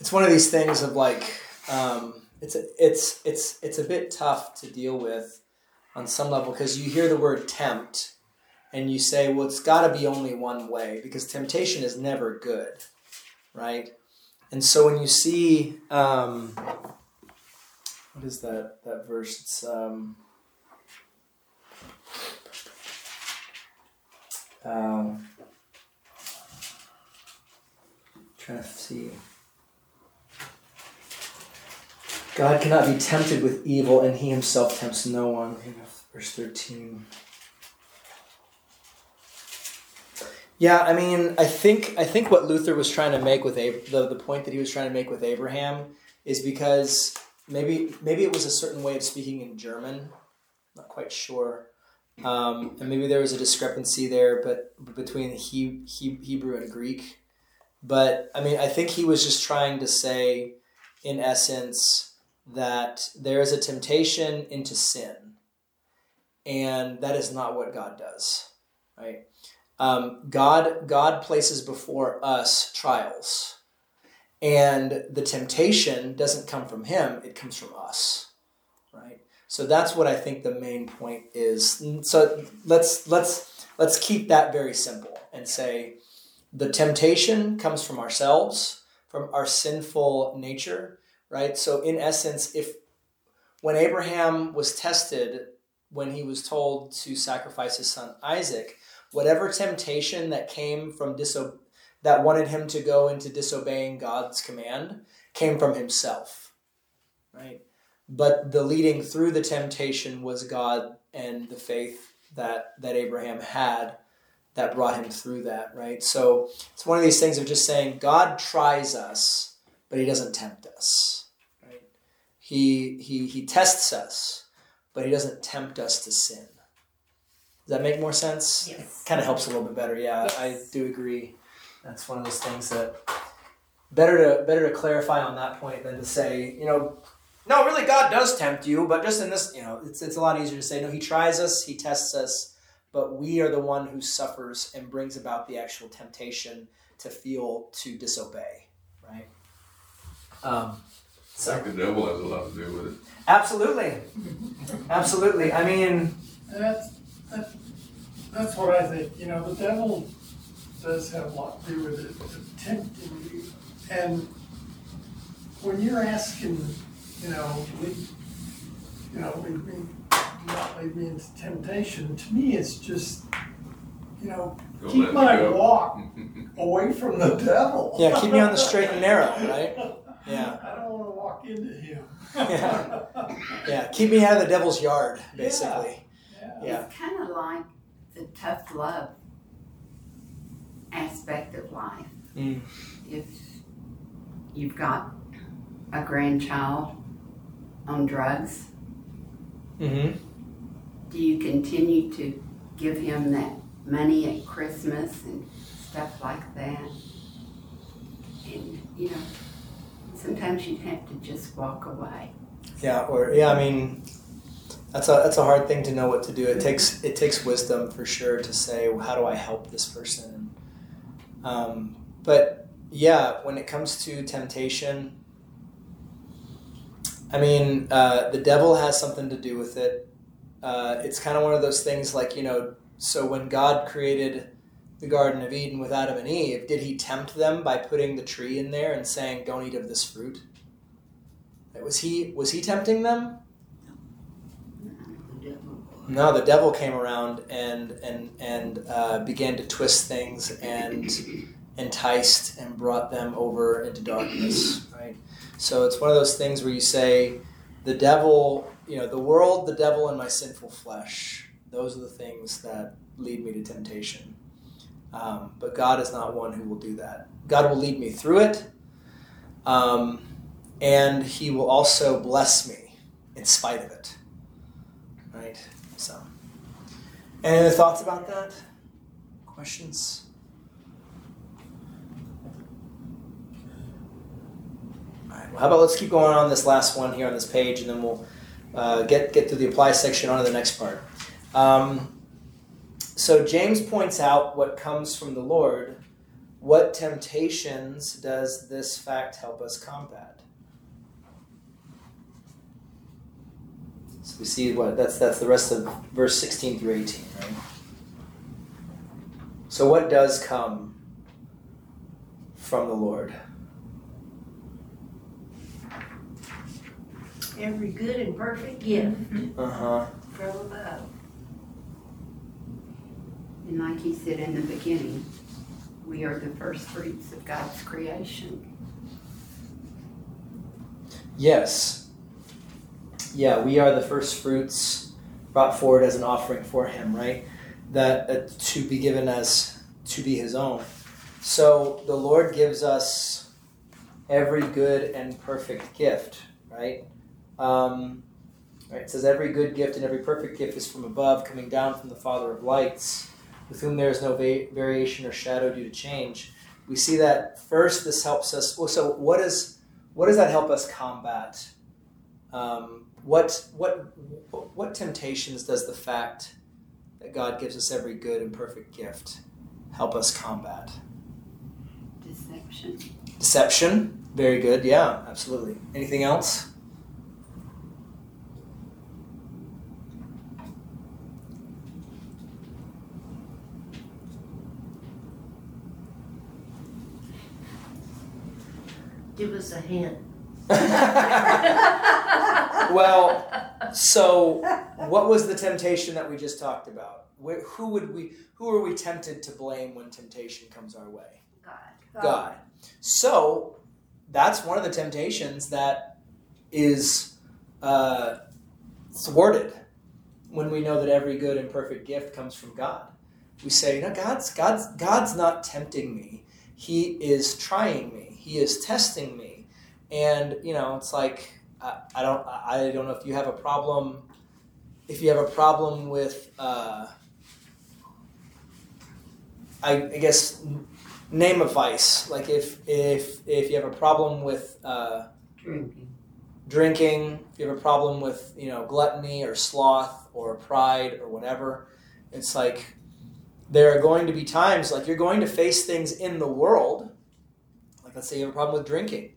It's one of these things of like, um, it's a, it's it's it's a bit tough to deal with, on some level because you hear the word tempt, and you say, well, it's got to be only one way because temptation is never good, right? And so when you see, um, what is that that verse? It's um, um, trying to see. God cannot be tempted with evil, and he himself tempts no one. Verse 13. Yeah, I mean, I think I think what Luther was trying to make with Ab- the the point that he was trying to make with Abraham is because maybe maybe it was a certain way of speaking in German. I'm not quite sure, um, and maybe there was a discrepancy there, but between he, he, Hebrew and Greek. But I mean, I think he was just trying to say, in essence, that there is a temptation into sin, and that is not what God does, right? Um, God God places before us trials, and the temptation doesn't come from Him; it comes from us, right? So that's what I think the main point is. So let's let's let's keep that very simple and say the temptation comes from ourselves, from our sinful nature, right? So in essence, if when Abraham was tested, when he was told to sacrifice his son Isaac, whatever temptation that came from diso- that wanted him to go into disobeying God's command came from himself, right? But the leading through the temptation was God and the faith that that Abraham had that brought him through that, right? So it's one of these things of just saying God tries us, but he doesn't tempt us? He he he tests us, but he doesn't tempt us to sin. Does that make more sense? Yes. Kind of helps a little bit better. Yeah, Yes. I do agree. That's one of those things that better to better to clarify on that point than to say, you know, no, really God does tempt you, but just in this, you know, it's it's a lot easier to say, no, he tries us, he tests us, but we are the one who suffers and brings about the actual temptation to feel to disobey, right? Um, I think the devil has a lot to do with it. absolutely, absolutely. I mean, that's, that's, that's what I think, you know, the devil does have a lot to do with it, of tempting you. And when you're asking, you know, lead, you know, lead me, do not lead me into temptation, to me, it's just, you know, Don't keep let my go. walk away from the devil. yeah, keep me on the straight and narrow, right? Yeah. I don't wanna walk into him. Yeah. Yeah, keep me out of the devil's yard, basically. Yeah. Yeah. It's kind of like the tough love aspect of life. Mm. If you've got a grandchild on drugs, Mm-hmm. do you continue to give him that money at Christmas and stuff like that? And, you know, sometimes you'd have to just walk away. Yeah, or yeah, I mean, that's a that's a hard thing to know what to do. It takes it takes wisdom for sure to say, well, how do I help this person? Um, but yeah, when it comes to temptation, I mean, uh, the devil has something to do with it. Uh, it's kind of one of those things like you know. So when God created the Garden of Eden with Adam and Eve, did He tempt them by putting the tree in there and saying, "Don't eat of this fruit"? Was he was he tempting them? No, the devil came around and and and uh, began to twist things and enticed and brought them over into darkness. Right. So it's one of those things where you say, the devil, you know, the world, the devil, and my sinful flesh. Those are the things that lead me to temptation. Um, but God is not one who will do that. God will lead me through it, um, and He will also bless me in spite of it. Right? So, any other thoughts about that? Questions? All right, well, how about let's keep going on this last one here on this page, and then we'll uh, get, get to the apply section onto the next part. Um, so James points out what comes from the Lord. What temptations does this fact help us combat? So we see what that's that's the rest of verse sixteen through eighteen, right? So what does come from the Lord? Every good and perfect gift Uh huh. from above. And like he said in the beginning, we are the first fruits of God's creation. Yes. Yeah, we are the first fruits brought forward as an offering for Him, right? That uh, to be given as to be His own. So the Lord gives us every good and perfect gift, right? Um, right. It says every good gift and every perfect gift is from above, coming down from the Father of lights, with whom there is no va- variation or shadow due to change. We see that first. This helps us. Well, so what is what does that help us combat? Um, what what what temptations does the fact that God gives us every good and perfect gift help us combat? Deception. Deception, very good. Yeah, absolutely. Anything else? Give us a hint. well, so what was the temptation that we just talked about? Wh- Who would we? Who are we tempted to blame when temptation comes our way? God. God. So that's one of the temptations that is uh, thwarted when we know that every good and perfect gift comes from God. We say, you know, God's God's God's not tempting me. He is trying me. He is testing me. And you know, it's like I, I don't I don't know if you have a problem if you have a problem with uh, I, I guess name a vice. Like if if if you have a problem with uh, Drinking. drinking, if you have a problem with you know gluttony or sloth or pride or whatever, it's like there are going to be times like you're going to face things in the world. Like let's say you have a problem with drinking,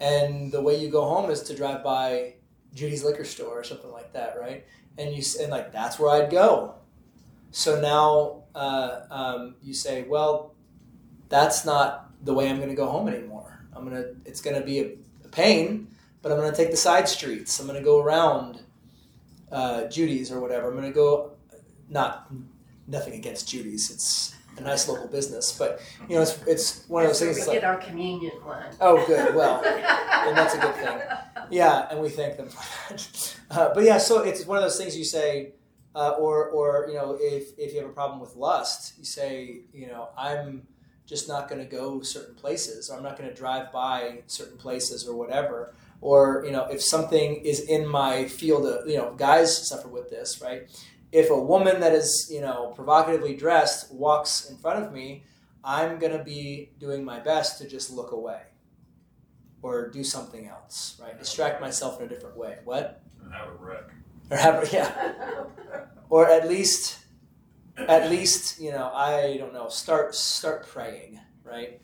and the way you go home is to drive by Judy's liquor store or something like that, right? And you and like that's where I'd go. So now uh, um, you say, well, that's not the way I'm going to go home anymore. I'm gonna. It's going to be a, a pain, but I'm going to take the side streets. I'm going to go around uh, Judy's or whatever. I'm going to go. Not nothing against Judy's. It's a nice local business, but you know, it's it's one of those That's things. where we like, get our communion one. oh, good. Well, then that's a good thing. Yeah, and we thank them for that. Uh, but yeah, so it's one of those things you say, uh, or or you know, if if you have a problem with lust, you say, you know, I'm just not going to go certain places, or I'm not going to drive by certain places, or whatever. Or you know, if something is in my field of, you know, guys suffer with this, right? If a woman that is, you know, provocatively dressed walks in front of me, I'm going to be doing my best to just look away or do something else, right? Distract myself in a different way. What? And have a wreck. Or have yeah, or at least, at least you know I don't know. Start start praying, right?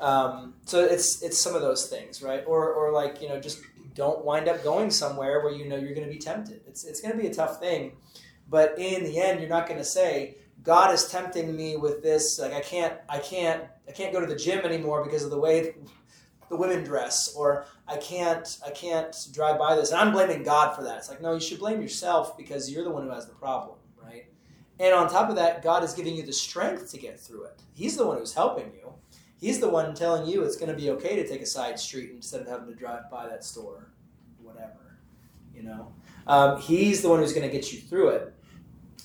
Um, so it's it's some of those things, right? Or or like you know just don't wind up going somewhere where you know you're going to be tempted. It's it's going to be a tough thing, but in the end, you're not going to say God is tempting me with this. Like I can't I can't I can't go to the gym anymore because of the way the women dress, or I can't I can't drive by this, and I'm blaming God for that. It's like no, you should blame yourself because you're the one who has the problem, right? And on top of that, God is giving you the strength to get through it. He's the one who's helping you. He's the one telling you it's going to be okay to take a side street instead of having to drive by that store, whatever, you know. Um, he's the one who's going to get you through it.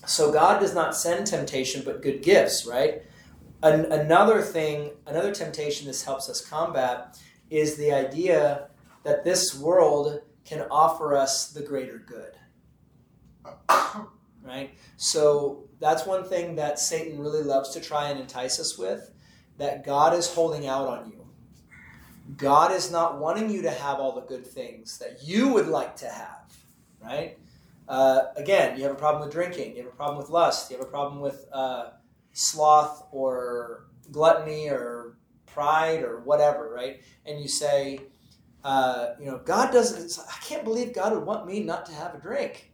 So God does not send temptation, but good gifts, right? An- another thing, another temptation this helps us combat is the idea that this world can offer us the greater good. Right? So that's one thing that Satan really loves to try and entice us with that God is holding out on you. God is not wanting you to have all the good things that you would like to have, right? Uh, again, you have a problem with drinking, you have a problem with lust, you have a problem with uh, sloth or gluttony or pride or whatever, right? And you say, uh, you know, God doesn't, I can't believe God would want me not to have a drink.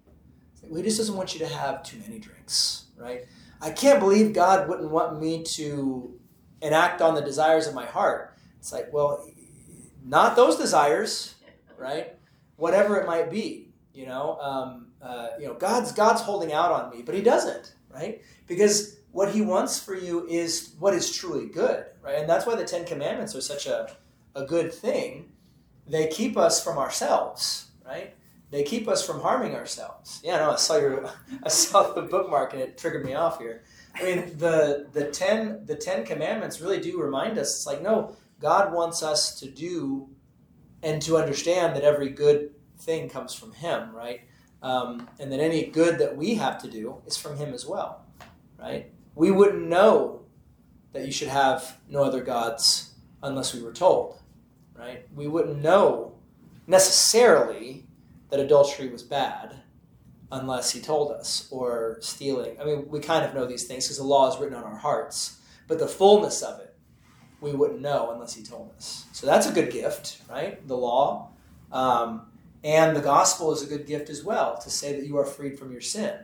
Well, he just doesn't want you to have too many drinks, right? I can't believe God wouldn't want me to enact on the desires of my heart. It's like, well, not those desires, right? Whatever it might be, you know. Um, uh, you know, God's God's holding out on me, but He doesn't, right? Because what He wants for you is what is truly good, right? And that's why the Ten Commandments are such a a good thing. They keep us from ourselves, right? They keep us from harming ourselves. Yeah, no, I saw your, I saw the bookmark and it triggered me off here. I mean, the the ten the Ten Commandments really do remind us. It's like no, God wants us to do and to understand that every good thing comes from Him, right? Um, and that any good that we have to do is from Him as well, right? We wouldn't know that you should have no other gods unless we were told, right? We wouldn't know necessarily that adultery was bad unless He told us, or stealing. I mean, we kind of know these things because the law is written on our hearts, but the fullness of it we wouldn't know unless he told us. So that's a good gift, right? The law. Um, and the gospel is a good gift as well to say that you are freed from your sin,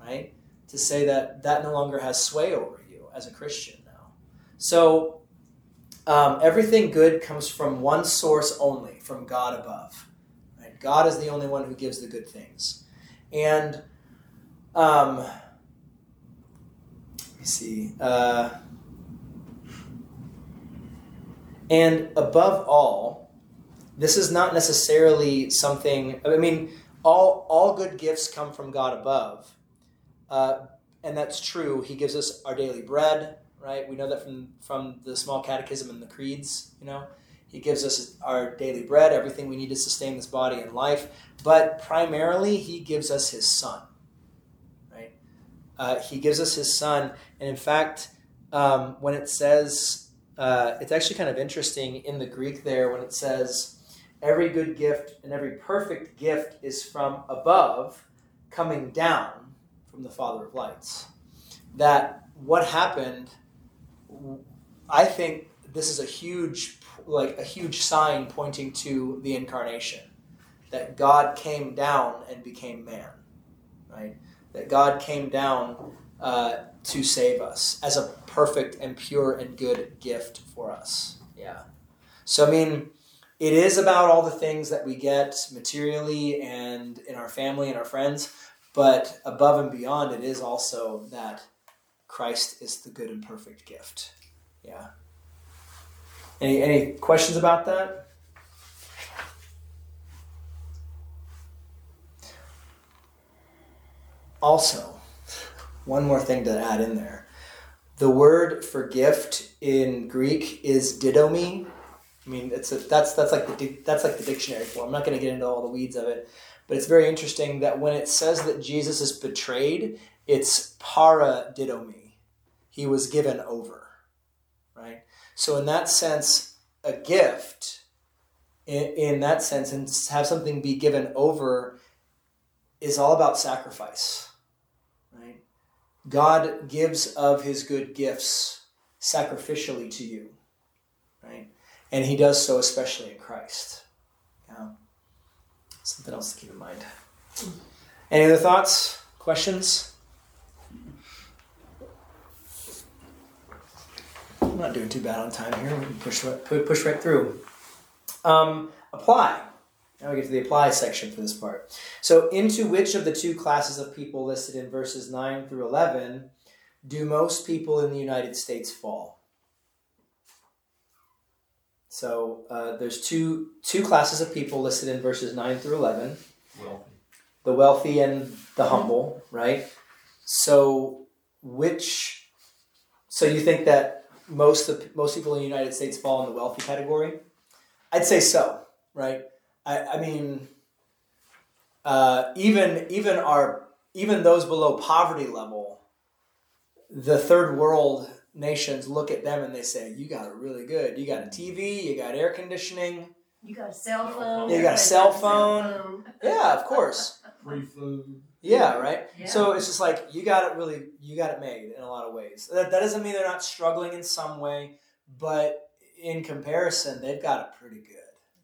right? To say that that no longer has sway over you as a Christian now. So um, everything good comes from one source only, from God above. Right? God is the only one who gives the good things. And um, let me see. Uh, and above all, this is not necessarily something. I mean, all all good gifts come from God above, uh, and that's true. He gives us our daily bread, right? We know that from from the small catechism and the creeds. You know, He gives us our daily bread, everything we need to sustain this body and life. But primarily, He gives us His Son, right? Uh, he gives us His Son, and in fact, um, when it says uh, it's actually kind of interesting in the Greek there when it says, every good gift and every perfect gift is from above, coming down from the Father of lights. That what happened, I think this is a huge, like a huge sign pointing to the incarnation. That God came down and became man, right? That God came down uh, to save us as a perfect and pure and good gift for us. Yeah. So, I mean, it is about all the things that we get materially and in our family and our friends, but above and beyond, it is also that Christ is the good and perfect gift. Yeah. Any, any questions about that? Also, one more thing to add in there. The word for gift in Greek is didomi. I mean, it's a, that's that's like the that's like the dictionary form. I'm not going to get into all the weeds of it, but it's very interesting that when it says that Jesus is betrayed, it's para didomi. He was given over, right? So in that sense, a gift, in, in that sense, and have something be given over, is all about sacrifice right? God gives of his good gifts sacrificially to you? And he does so especially in Christ. Yeah. Something else to keep in mind. Any other thoughts, questions? I'm not doing too bad on time here. We can push, push right through. Um, apply. Now we get to the apply section for this part. So, into which of the two classes of people listed in verses 9 through 11 do most people in the United States fall? So, uh, there's two, two classes of people listed in verses 9 through 11 Wealthy. the wealthy and the humble, right? So, which, so you think that most, of, most people in the United States fall in the wealthy category? I'd say so, right? I, I mean, uh, even even our even those below poverty level, the third world nations look at them and they say, "You got it really good. You got a TV. You got air conditioning. You got a cell phone. You got a cell Everybody got a phone. Yeah, of course. Free food. Yeah, right. Yeah. So it's just like you got it really, you got it made in a lot of ways. That, that doesn't mean they're not struggling in some way, but in comparison, they've got it pretty good,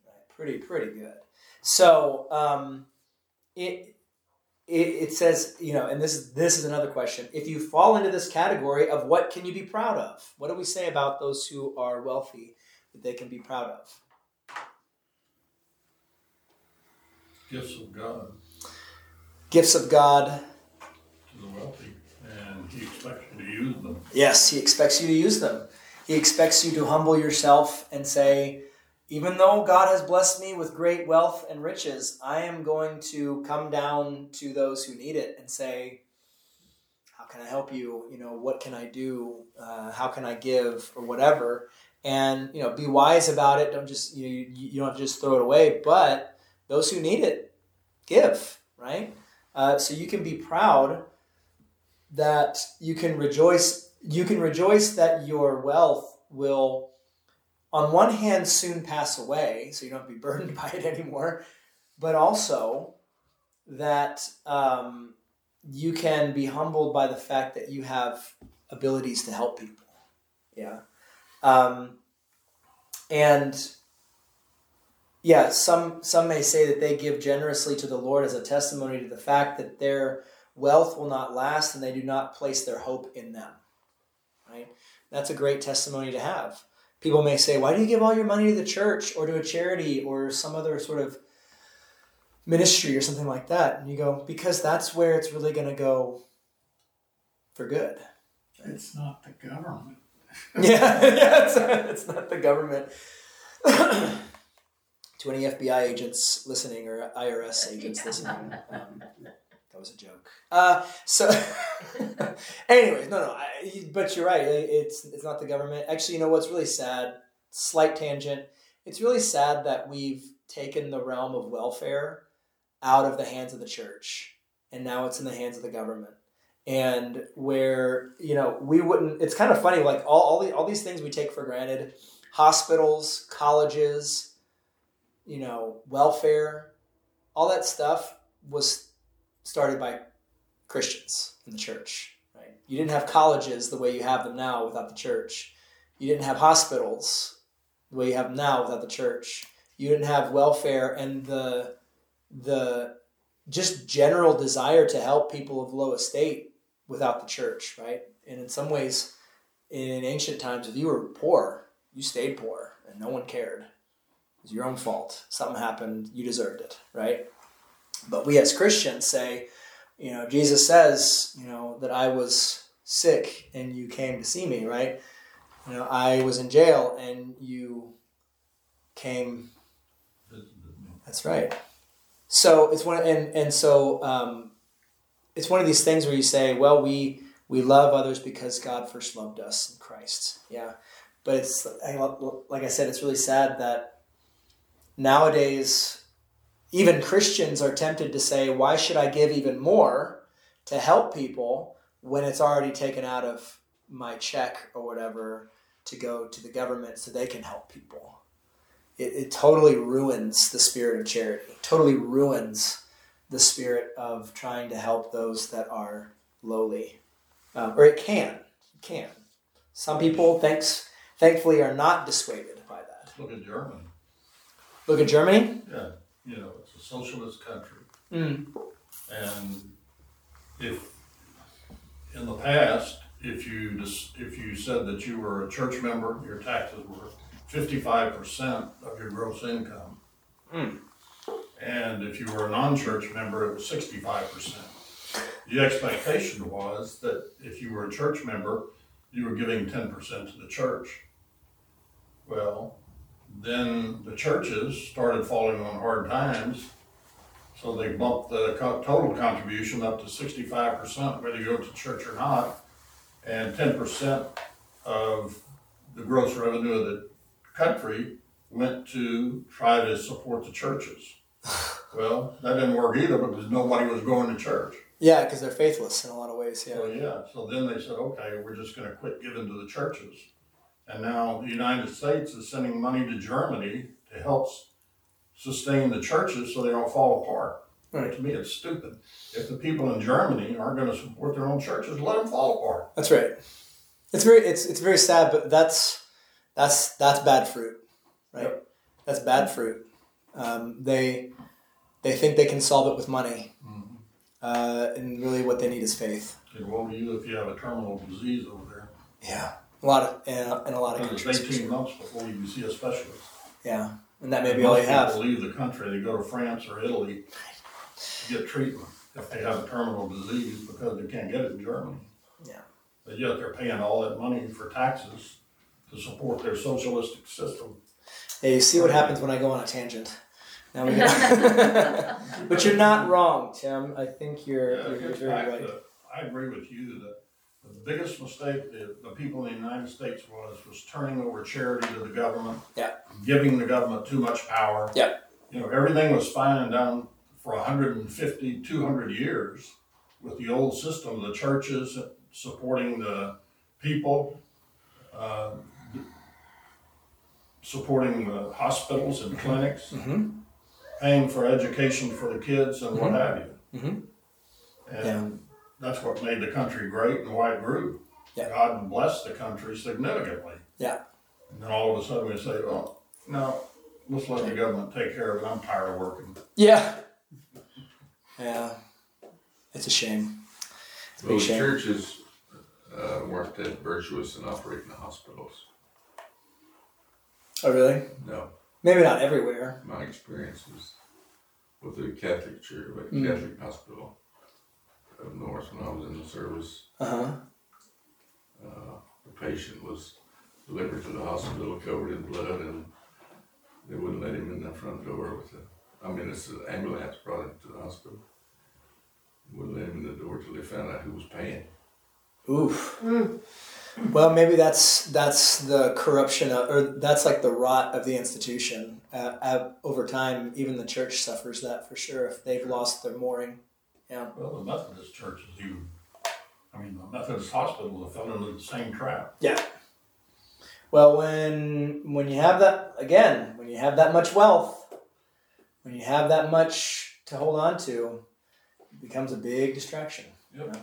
right? Pretty, pretty good. So um, it, it it says, you know, and this is this is another question. If you fall into this category of what can you be proud of? What do we say about those who are wealthy that they can be proud of? Gifts of God Gifts of God. to the wealthy, and He expects you to use them. Yes, he expects you to use them. He expects you to humble yourself and say, even though God has blessed me with great wealth and riches, I am going to come down to those who need it and say, how can I help you? You know, what can I do? Uh, how can I give or whatever? And, you know, be wise about it. Don't just, you, you don't just throw it away, but those who need it, give, right? Uh, so you can be proud that you can rejoice you can rejoice that your wealth will on one hand soon pass away so you don't be burdened by it anymore but also that um, you can be humbled by the fact that you have abilities to help people. Yeah. Um, and yeah some some may say that they give generously to the lord as a testimony to the fact that their wealth will not last and they do not place their hope in them. Right? That's a great testimony to have people may say why do you give all your money to the church or to a charity or some other sort of ministry or something like that and you go because that's where it's really going to go for good It's not the government. yeah, yeah it's, it's not the government to any fbi agents listening or irs agents listening um, that was a joke. Uh, so, anyways, no, no. I, but you're right. It- It's it's not the government. Actually, you know what's really sad? Slight tangent. It's really sad that we've taken the realm of welfare out of the hands of the church, and now it's in the hands of the government. And where you know we wouldn't. It's kind of funny. Like all all, the, all these things we take for granted: hospitals, colleges, you know, welfare, all that stuff was started by Christians in the church. Right? You didn't have colleges the way you have them now without the church. You didn't have hospitals the way you have them now without the church. You didn't have welfare and the the just general desire to help people of low estate without the church, right? And in some ways, in ancient times, if you were poor, you stayed poor and no one cared. It was your own fault. Something happened, you deserved it, right? But we as Christians say, you know, Jesus says, you know, that I was sick and you came to see me, right? You know, I was in jail and you came. That's right. So it's one, and and so um, it's one of these things where you say, well, we we love others because God first loved us in Christ. Yeah, but it's like I said, it's really sad that nowadays even Christians are tempted to say, why should I give even more to help people when it's already taken out of my check or whatever to go to the government so they can help people? It, it totally ruins the spirit of charity, totally ruins the spirit of trying to help those that are lowly. Um, or it can. It can. Some people, thanks, thankfully, are not dissuaded by that. Look at Germany. Look at Germany. Yeah, you know, it's a socialist country. Mm. And if, in the past, if you just, if you said that you were a church member, your taxes were fifty-five percent of your gross income. Hmm. And if you were a non-church member, it was sixty-five percent. The expectation was that if you were a church member, you were giving ten percent to the church. Well, then the churches started falling on hard times so they bumped the co- total contribution up to sixty-five percent, whether you go to church or not. And ten percent of the gross revenue of the country went to try to support the churches. Well, that didn't work either because nobody was going to church. Yeah, because they're faithless in a lot of ways. Yeah. So, yeah, so then they said, okay, we're just gonna quit giving to the churches. And now the United States is sending money to Germany to help s- sustain the churches so they don't fall apart. Right. To me, it's stupid. If the people in Germany aren't gonna support their own churches, let them fall apart. That's right. It's very it's it's very sad, but that's that's that's bad fruit, right? That's bad fruit. Um, they they think they can solve it with money, uh, and really what they need is faith. Woe to you if you have a terminal disease over there. Yeah, a lot of in a, in a lot of it's countries. eighteen months before you can see a specialist. Yeah, and that may be all you have. People leave the country, they go to France or Italy to get treatment if they have a terminal disease because they can't get it in Germany. Yeah. But yet they're paying all that money for taxes to support their socialistic system. Hey, you see what happens when I go on a tangent. Now we but you're not wrong, Tim. I think you're Yeah, you're, you're gets very back right. to- I agree with you that the biggest mistake that the people in the United States was, was turning over charity to the government. Yeah. Giving the government too much power. Yeah. You know, everything was fine and done for 150, 200 years with the old system, the churches supporting the people, uh, supporting the hospitals and clinics, hmm paying for education for the kids and what have you. Mhm. And that's what made the country great and why it grew. Yeah. God blessed the country significantly. Yeah. And then all of a sudden we say, oh, no, let's let the government take care of it. I'm tired of working. Yeah. Yeah. It's a shame. It's a Well, big the shame. churches uh, weren't that virtuous in operating the hospitals. Oh, really? No, Maybe not everywhere. my experience was with the Catholic church, like Mm. Catholic hospital up north when I was in the service. Uh huh. Uh, the patient was delivered to the hospital covered in blood, and they wouldn't let him in the front door with the. I mean, it's the ambulance brought him to the hospital. Wouldn't let him in the door till they found out who was paying. Oof. Well, maybe that's that's the corruption, of, or that's like the rot of the institution. Uh, uh, over time, even the church suffers that for sure if they've lost their mooring. Yeah. Well, the Methodist churches even, I mean, the Methodist hospitals have fell into the same trap. Yeah. Well, when when you have that again, when you have that much wealth, when you have that much to hold on to, it becomes a big distraction. Yep.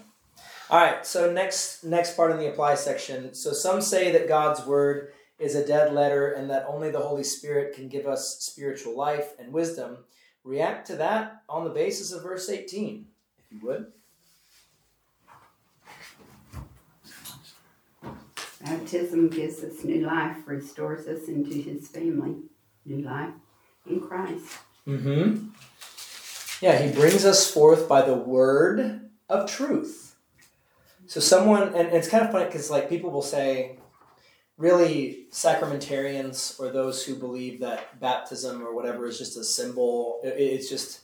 All right. So next next part in the apply section. So some say that God's word is a dead letter and that only the Holy Spirit can give us spiritual life and wisdom. React to that on the basis of verse 18, if you would. Baptism gives us new life, restores us into his family. New life in Christ. Mm-hmm. Yeah, he brings us forth by the word of truth. So someone, and it's kind of funny because like people will say, really sacramentarians or those who believe that baptism or whatever is just a symbol. it's just,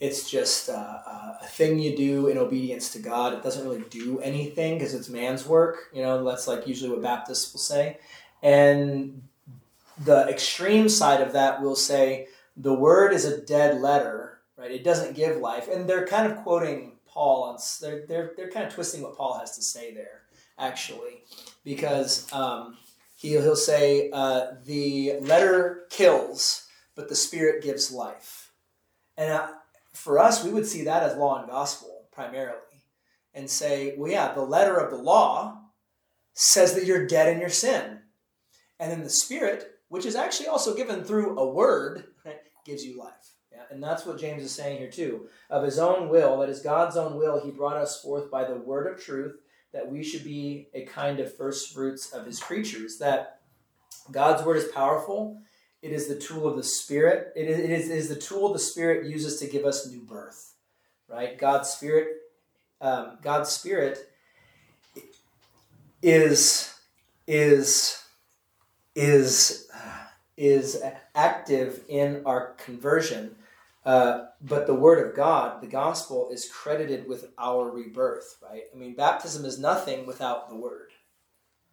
it's just uh, a thing you do in obedience to God. It doesn't really do anything because it's man's work. You know, that's like usually what Baptists will say. And the extreme side of that will say the word is a dead letter, right? It doesn't give life, and they're kind of quoting Paul on. They're they're they're kind of twisting what Paul has to say there, actually, because um, he he'll say uh, the letter kills, but the spirit gives life, and uh, for us, we would see that as law and gospel primarily, and say, well, yeah, the letter of the law says that you're dead in your sin, and then the spirit which is actually also given through a word, gives you life. Yeah, and that's what James is saying here too. Of his own will, that is God's own will, he brought us forth by the word of truth, that we should be a kind of first fruits of his creatures. That God's word is powerful. It is the tool of the Spirit. It is, it is, it is the tool the Spirit uses to give us new birth. Right? God's Spirit, um, God's Spirit is is is is active in our conversion, uh, but the Word of God, the gospel, is credited with our rebirth. Right? I mean, baptism is nothing without the Word,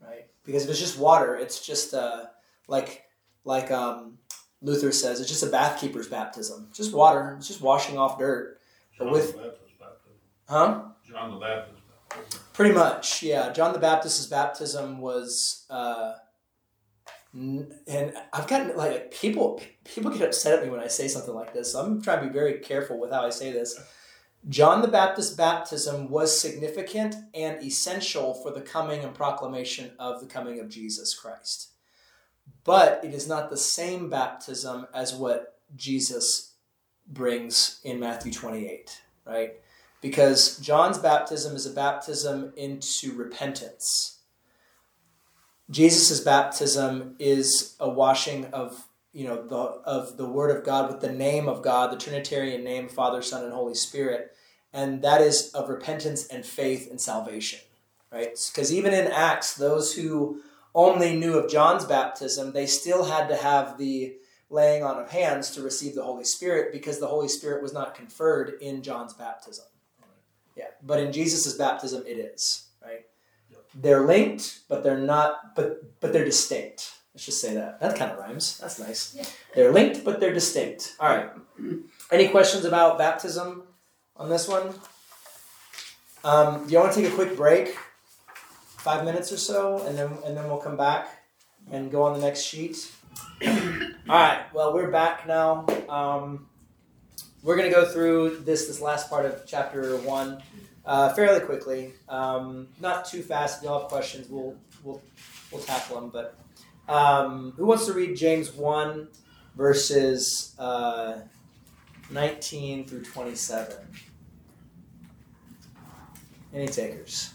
right? Because if it's just water, it's just uh, like like um, Luther says, it's just a bathkeeper's baptism. It's just water. It's just washing off dirt. But John with- the Baptist baptism. Huh? John the Baptist. Pretty much, yeah. John the Baptist's baptism was, uh, and I've gotten like people people get upset at me when I say something like this. So I'm trying to be very careful with how I say this. John the Baptist's baptism was significant and essential for the coming and proclamation of the coming of Jesus Christ. But it is not the same baptism as what Jesus brings in Matthew 28, right? because John's baptism is a baptism into repentance. Jesus' baptism is a washing of you know the of the word of God with the name of God, the Trinitarian name, Father, Son, and Holy Spirit, and that is of repentance and faith and salvation, right? Because even in Acts, those who only knew of John's baptism, they still had to have the laying on of hands to receive the Holy Spirit because the Holy Spirit was not conferred in John's baptism. Yeah, but in Jesus' baptism, it is right. They're linked, but they're not. But but they're distinct. Let's just say that. That kind of rhymes. That's nice. Yeah. They're linked, but they're distinct. All right. Any questions about baptism on this one? Um, do you want to take a quick break, five minutes or so, and then and then we'll come back and go on the next sheet. All right. Well, we're back now. Um, we're going to go through this this last part of chapter one uh, fairly quickly. Um, not too fast. If y'all have questions, we'll we'll we'll tackle them. But um, who wants to read James one verses uh, nineteen through twenty seven? Any takers?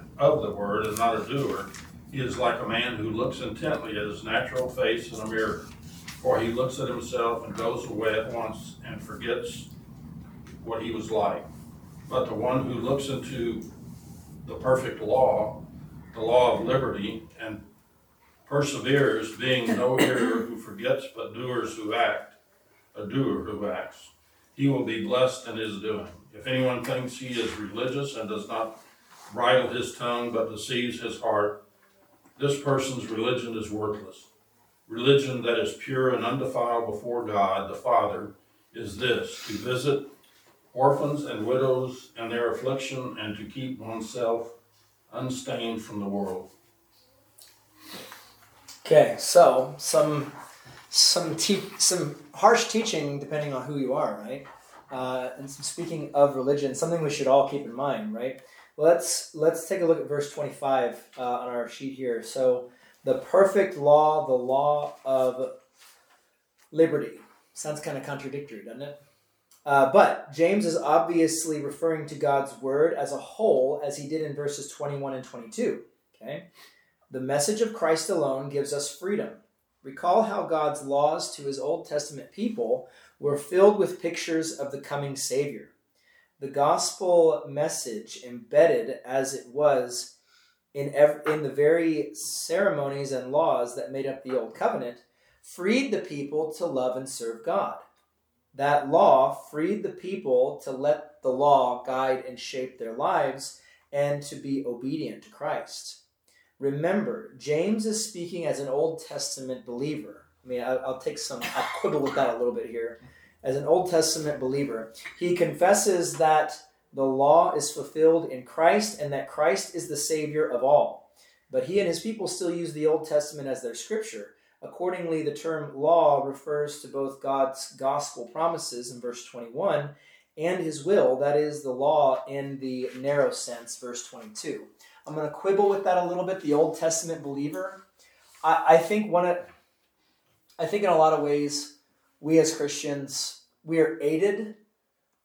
of the word and not a doer, he is like a man who looks intently at his natural face in a mirror. For he looks at himself and goes away at once and forgets what he was like. But the one who looks into the perfect law, the law of liberty, and perseveres, being no hearer who forgets, but doers who act, a doer who acts, he will be blessed in his doing. If anyone thinks he is religious and does not bridle his tongue but deceives his heart, this person's religion is worthless. Religion that is pure and undefiled before God the Father is this to visit orphans and widows in their affliction and to keep oneself unstained from the world. Okay, so some some te- some harsh teaching depending on who you are, right? Uh, and speaking of religion, something we should all keep in mind, right? Let's let's take a look at verse twenty five uh, on our sheet here. So the perfect law, the law of liberty, sounds kind of contradictory, doesn't it? Uh, but James is obviously referring to God's word as a whole, as he did in verses twenty one and twenty two. Okay. The message of Christ alone gives us freedom. Recall how God's laws to his Old Testament people were filled with pictures of the coming Savior. The gospel message, embedded as it was in, ev- in the very ceremonies and laws that made up the Old Covenant, freed the people to love and serve God. That law freed the people to let the law guide and shape their lives and to be obedient to Christ. Remember, James is speaking as an Old Testament believer. I mean, I'll, I'll take some, I'll quibble with that a little bit here. As an Old Testament believer, he confesses that the law is fulfilled in Christ and that Christ is the Savior of all. But he and his people still use the Old Testament as their scripture. Accordingly, the term law refers to both God's gospel promises in verse 21 and his will, that is, the law in the narrow sense, verse 22. I'm going to quibble with that a little bit. The Old Testament believer, I, I think one of, I think in a lot of ways, we as Christians we are aided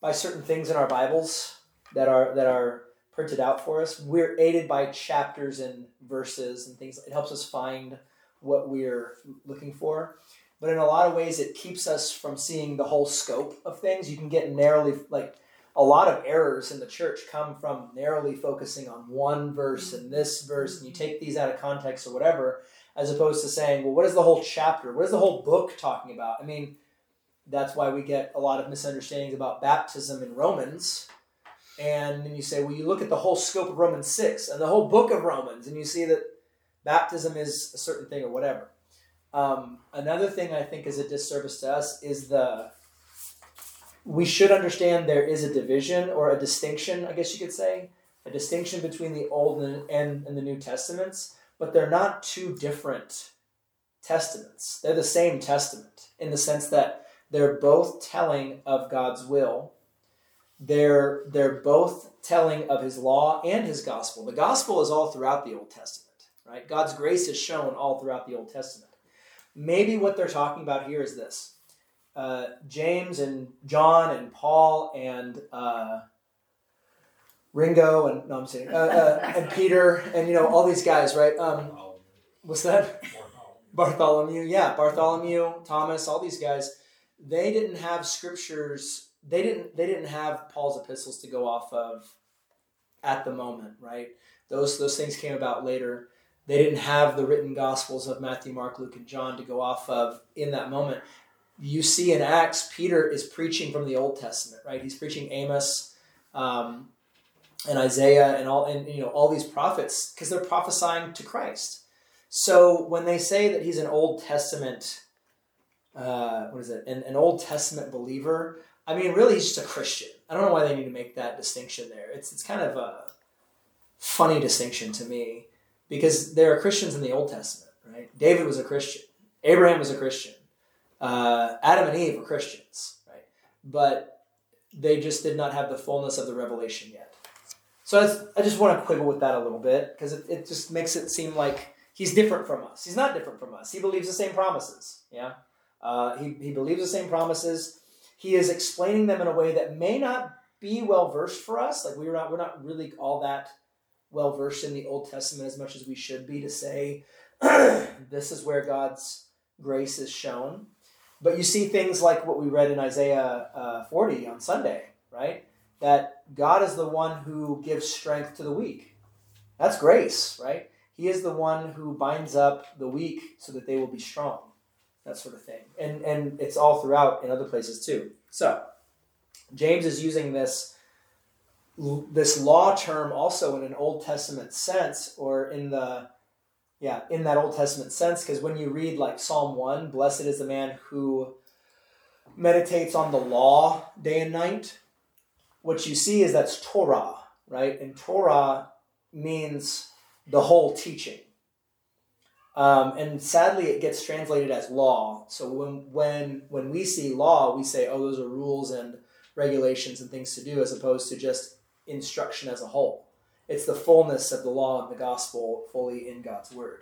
by certain things in our Bibles that are that are printed out for us. We're aided by chapters and verses and things. It helps us find what we're looking for. But in a lot of ways, it keeps us from seeing the whole scope of things. You can get narrowly like a lot of errors in the church come from narrowly focusing on one verse and this verse, and you take these out of context or whatever, as opposed to saying, well, what is the whole chapter? What is the whole book talking about? I mean, that's why we get a lot of misunderstandings about baptism in Romans. And then you say, well, you look at the whole scope of Romans 6 and the whole book of Romans, and you see that baptism is a certain thing or whatever. Um, another thing I think is a disservice to us is the we should understand there is a division or a distinction, I guess you could say, a distinction between the Old and, and, and the New Testaments, but they're not two different testaments. They're the same testament in the sense that they're both telling of God's will. They're they're both telling of his law and his gospel. The gospel is all throughout the Old Testament, right? God's grace is shown all throughout the Old Testament. Maybe what they're talking about here is this uh, James and John and Paul and uh, Ringo and no, I'm saying uh, uh, and Peter and you know all these guys, right? Um, what's that? Bartholomew, yeah, Bartholomew, Thomas, all these guys. They didn't have scriptures. They didn't. They didn't have Paul's epistles to go off of at the moment, right? Those those things came about later. They didn't have the written gospels of Matthew, Mark, Luke, and John to go off of in that moment you see in Acts, Peter is preaching from the Old Testament, right? He's preaching Amos um, and Isaiah and all, and you know all these prophets because they're prophesying to Christ. So when they say that he's an Old Testament, uh, what is it? An, an Old Testament believer. I mean, really, he's just a Christian. I don't know why they need to make that distinction there. It's it's kind of a funny distinction to me because there are Christians in the Old Testament, right? David was a Christian. Abraham was a Christian uh, Adam and Eve were Christians, right? But they just did not have the fullness of the revelation yet. So I just want to quibble with that a little bit because it, it just makes it seem like he's different from us. He's not different from us. He believes the same promises. Yeah, uh, he he believes the same promises. He is explaining them in a way that may not be well versed for us. Like we're not we're not really all that well versed in the Old Testament as much as we should be to say this is where God's grace is shown. But you see things like what we read in Isaiah uh, 40 on Sunday, right? That God is the one who gives strength to the weak. That's grace, right? He is the one who binds up the weak so that they will be strong. That sort of thing. And, and it's all throughout in other places too. So, James is using this this law term also in an Old Testament sense or in the yeah, in that Old Testament sense, because when you read like Psalm 1, blessed is the man who meditates on the law day and night, what you see is that's Torah, right? And Torah means the whole teaching. Um, and sadly, it gets translated as law. So when, when, when we see law, we say, oh, those are rules and regulations and things to do, as opposed to just instruction as a whole. It's the fullness of the law and the gospel fully in God's word.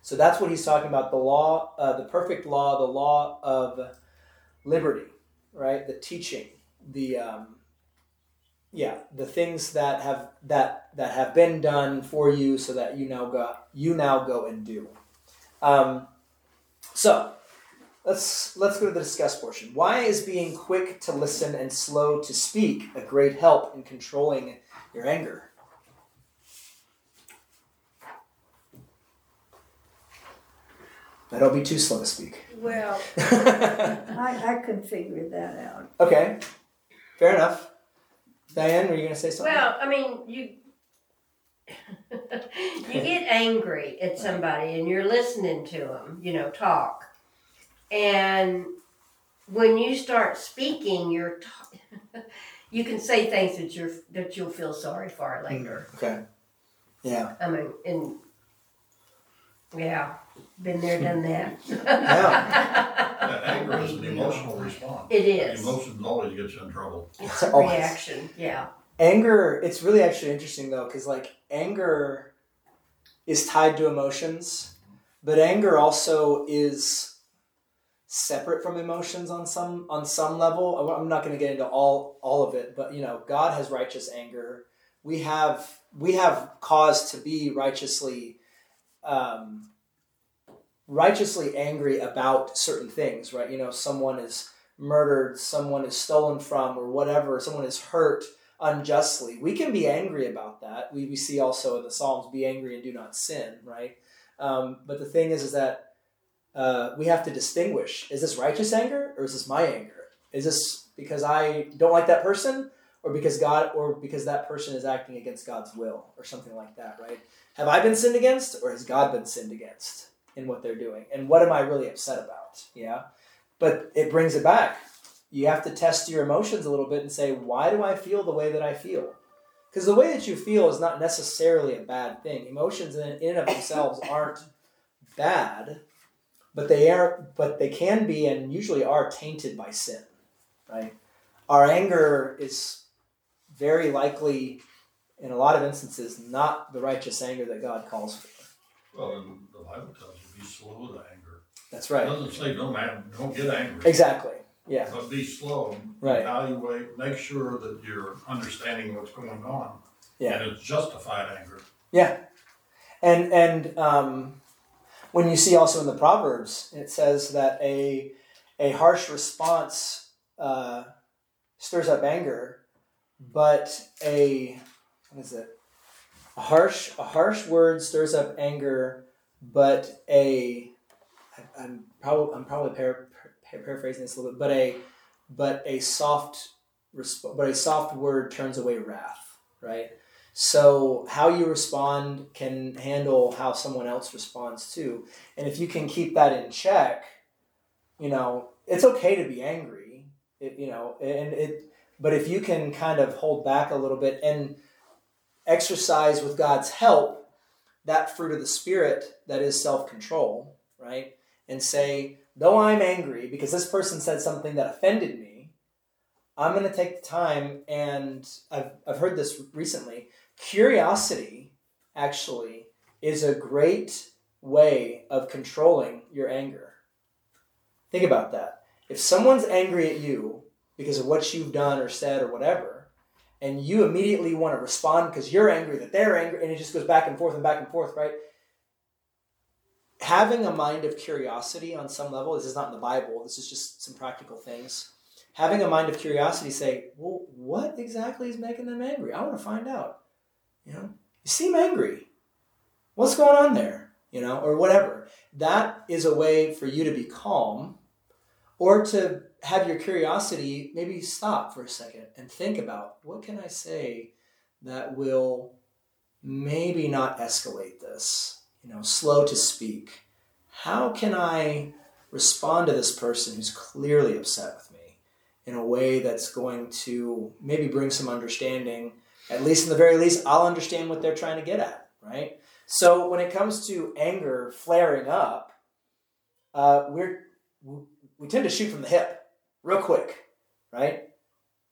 So that's what he's talking about the law, uh, the perfect law, the law of liberty, right? The teaching, the um, yeah, the things that have that that have been done for you, so that you now go you now go and do. Um, so let's let's go to the discuss portion. Why is being quick to listen and slow to speak a great help in controlling your anger? I don't be too slow to speak. Well, I, I could figure that out. okay, fair enough. Diane, were you going to say something? Well, I mean, you you get angry at somebody and you're listening to them, you know, talk, and when you start speaking, you're t- you can say things that you're that you'll feel sorry for later. Mm, okay. Yeah. I mean, and yeah, been there, done that. Yeah, anger is an emotional response. It is. Emotions always get you in trouble. It's a Always. reaction. Yeah. Anger, it's really actually interesting though, because like anger is tied to emotions, but anger also is separate from emotions on some on some level. I'm not going to get into all all of it, but you know, God has righteous anger. We have we have cause to be righteously um, righteously angry about certain things, right? You know, someone is murdered, someone is stolen from, or whatever, someone is hurt unjustly. We can be angry about that. We, we see also in the Psalms, be angry and do not sin, right? Um, but the thing is, is that uh, we have to distinguish: is this righteous anger or is this my anger? Is this because I don't like that person, or because God, or because that person is acting against God's will, or something like that, right? Have I been sinned against, or has God been sinned against in what they're doing? And what am I really upset about? Yeah, but it brings it back. You have to test your emotions a little bit and say, why do I feel the way that I feel? Because the way that you feel is not necessarily a bad thing. Emotions in, in and of themselves aren't bad but they are but they can be and usually are tainted by sin right our anger is very likely in a lot of instances not the righteous anger that god calls for Well, and the Bible tells be slow to anger. that's It right doesn't say don't anger, don't get angry. exactly yeah But be slow. Right. Evaluate, make sure that you're understanding what's going on. Yeah. And it's justified anger. yeah and and um, when you see also in the proverbs it says that a a harsh response uh, stirs up anger but a what is it a harsh a harsh word stirs up anger but a I'm probably i'm probably par- par- paraphrasing this a little bit but a but a soft resp- but a soft word turns away wrath right? So how you respond can handle how someone else responds too. And if you can keep that in check you know it's okay to be angry it, you know and it but if you can kind of hold back a little bit and exercise with God's help that fruit of the spirit that is self-control, right? And say, though I'm angry because this person said something that offended me, I'm going to take the time and I've, I've heard this recently. Curiosity actually is a great way of controlling your anger. Think about that. If someone's angry at you because of what you've done or said or whatever, and you immediately want to respond because you're angry that they're angry, and it just goes back and forth and back and forth, right? Having a mind of curiosity on some level, this is not in the Bible, this is just some practical things. Having a mind of curiosity, say, well, what exactly is making them angry? I want to find out. You know, you seem angry. What's going on there? You know, or whatever. That is a way for you to be calm or to have your curiosity maybe stop for a second and think about what can I say that will maybe not escalate this, you know, slow to speak. How can I respond to this person who's clearly upset with me in a way that's going to maybe bring some understanding? At least, in the very least, I'll understand what they're trying to get at, right? So, when it comes to anger flaring up, uh, we're we tend to shoot from the hip real quick, right?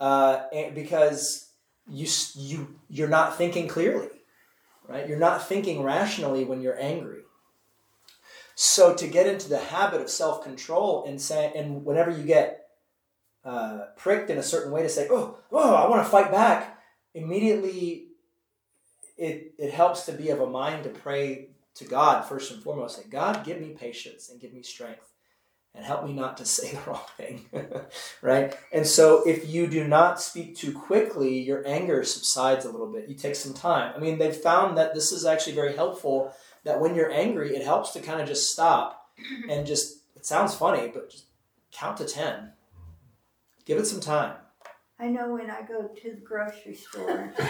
Uh, because you you you're not thinking clearly, right? You're not thinking rationally when you're angry. So to get into the habit of self control and say, and whenever you get uh, pricked in a certain way, to say, "Oh, oh, I want to fight back," immediately, it it helps to be of a mind to pray to God first and foremost. Say, God, give me patience and give me strength and help me not to say the wrong thing. right? And so if you do not speak too quickly, your anger subsides a little bit. You take some time. I mean, they've found that this is actually very helpful that when you're angry, it helps to kind of just stop and just, it sounds funny, but just count to 10. Give it some time. I know when I go to the grocery store, I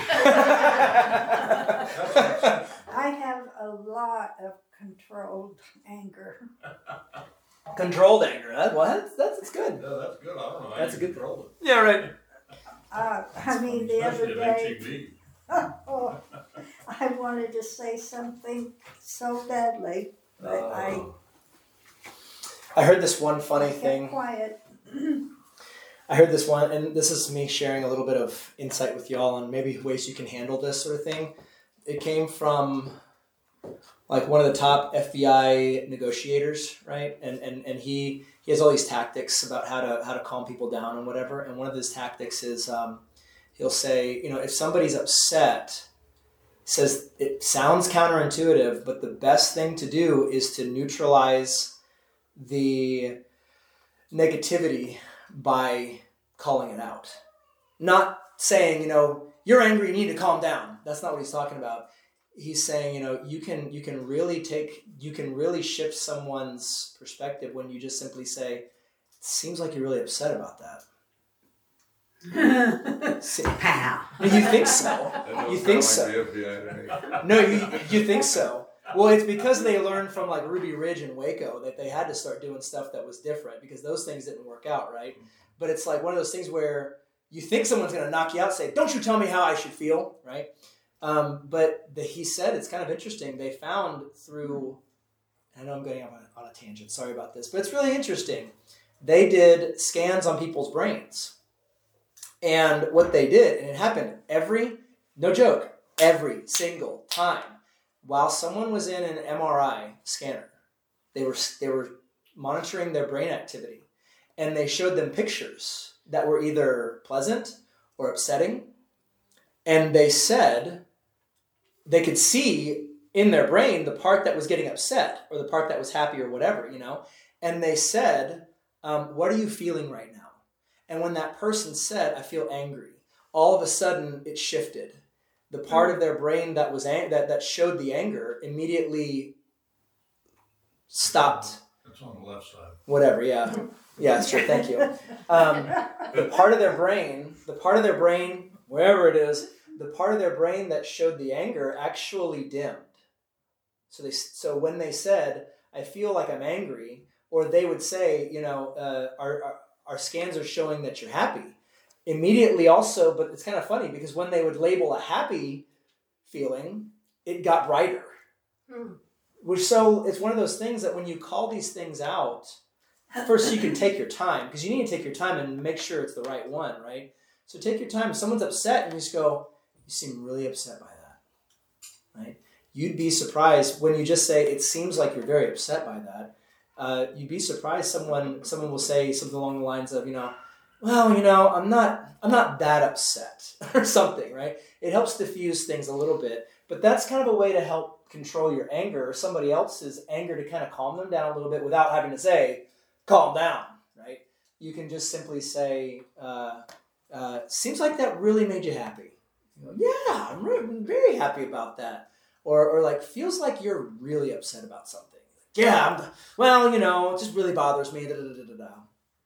have a lot of controlled anger. Controlled anger. That, well, that's, that's, that's good. Yeah, that's good. I don't know. That's a good- control it. Yeah, right. Uh, I mean, the other Especially at day, oh, I wanted to say something so badly, but I Uh, I heard this one funny thing. quiet. I heard this one, and this is me sharing a little bit of insight with y'all on maybe ways you can handle this sort of thing. It came from like one of the top FBI negotiators, right? And and, and he he has all these tactics about how to how to calm people down and whatever. And one of his tactics is um, he'll say, you know, if somebody's upset, says it sounds counterintuitive, but the best thing to do is to neutralize the negativity by calling it out. Not saying, you know, you're angry, you need to calm down. That's not what he's talking about. He's saying, you know, you can you can really take you can really shift someone's perspective when you just simply say, it seems like you're really upset about that. See, Pow. you think so. You think so? FBI. No, you you think so. Well, it's because they learned from like Ruby Ridge and Waco that they had to start doing stuff that was different because those things didn't work out, right? But it's like one of those things where you think someone's going to knock you out, say, "Don't you tell me how I should feel," right? Um, but the, he said it's kind of interesting. They found through, I know I'm going on a, on a tangent. Sorry about this, but it's really interesting. They did scans on people's brains, and what they did, and it happened every, no joke, every single time while someone was in an MRI scanner, they were they were monitoring their brain activity, and they showed them pictures that were either pleasant or upsetting, and they said they could see in their brain the part that was getting upset or the part that was happy or whatever, you know, and they said, um, "What are you feeling right now?" And when that person said, "I feel angry," all of a sudden it shifted. The part of their brain that was ang- that that showed the anger immediately stopped. It's on the left side. whatever yeah. Yeah sure thank you. Um, the part of their brain the part of their brain wherever it is the part of their brain that showed the anger actually dimmed. So they so when they said i feel like i'm angry or they would say you know uh, our, our our scans are showing that you're happy immediately also but it's kind of funny because when they would label a happy feeling it got brighter. Hmm. which so it's one of those things that when you call these things out first you can take your time because you need to take your time and make sure it's the right one right? So take your time. If someone's upset and you just go seem really upset by that right? You'd be surprised when you just say it seems like you're very upset by that uh, you'd be surprised someone someone will say something along the lines of you know well you know i'm not i'm not that upset or something right? It helps diffuse things a little bit but that's kind of a way to help control your anger or somebody else's anger to kind of calm them down a little bit without having to say calm down right? You can just simply say uh, uh, seems like that really made you happy go, yeah i'm re- very happy about that or, or like feels like you're really upset about something yeah I'm, well you know it just really bothers me da, da, da, da, da.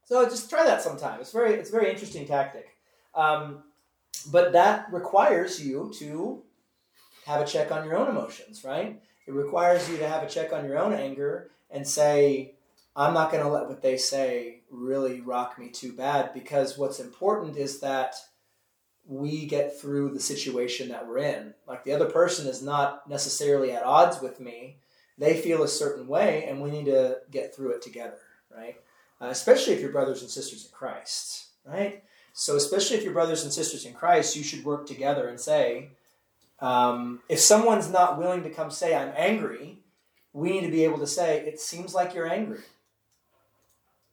so just try that sometime it's very it's a very interesting tactic um, but that requires you to have a check on your own emotions, right? It requires you to have a check on your own anger and say, I'm not going to let what they say really rock me too bad because what's important is that we get through the situation that we're in. Like the other person is not necessarily at odds with me. They feel a certain way and we need to get through it together, right? Uh, especially if you're brothers and sisters in Christ, right? So, especially if you're brothers and sisters in Christ, you should work together and say, um, if someone's not willing to come say, I'm angry, we need to be able to say, it seems like you're angry.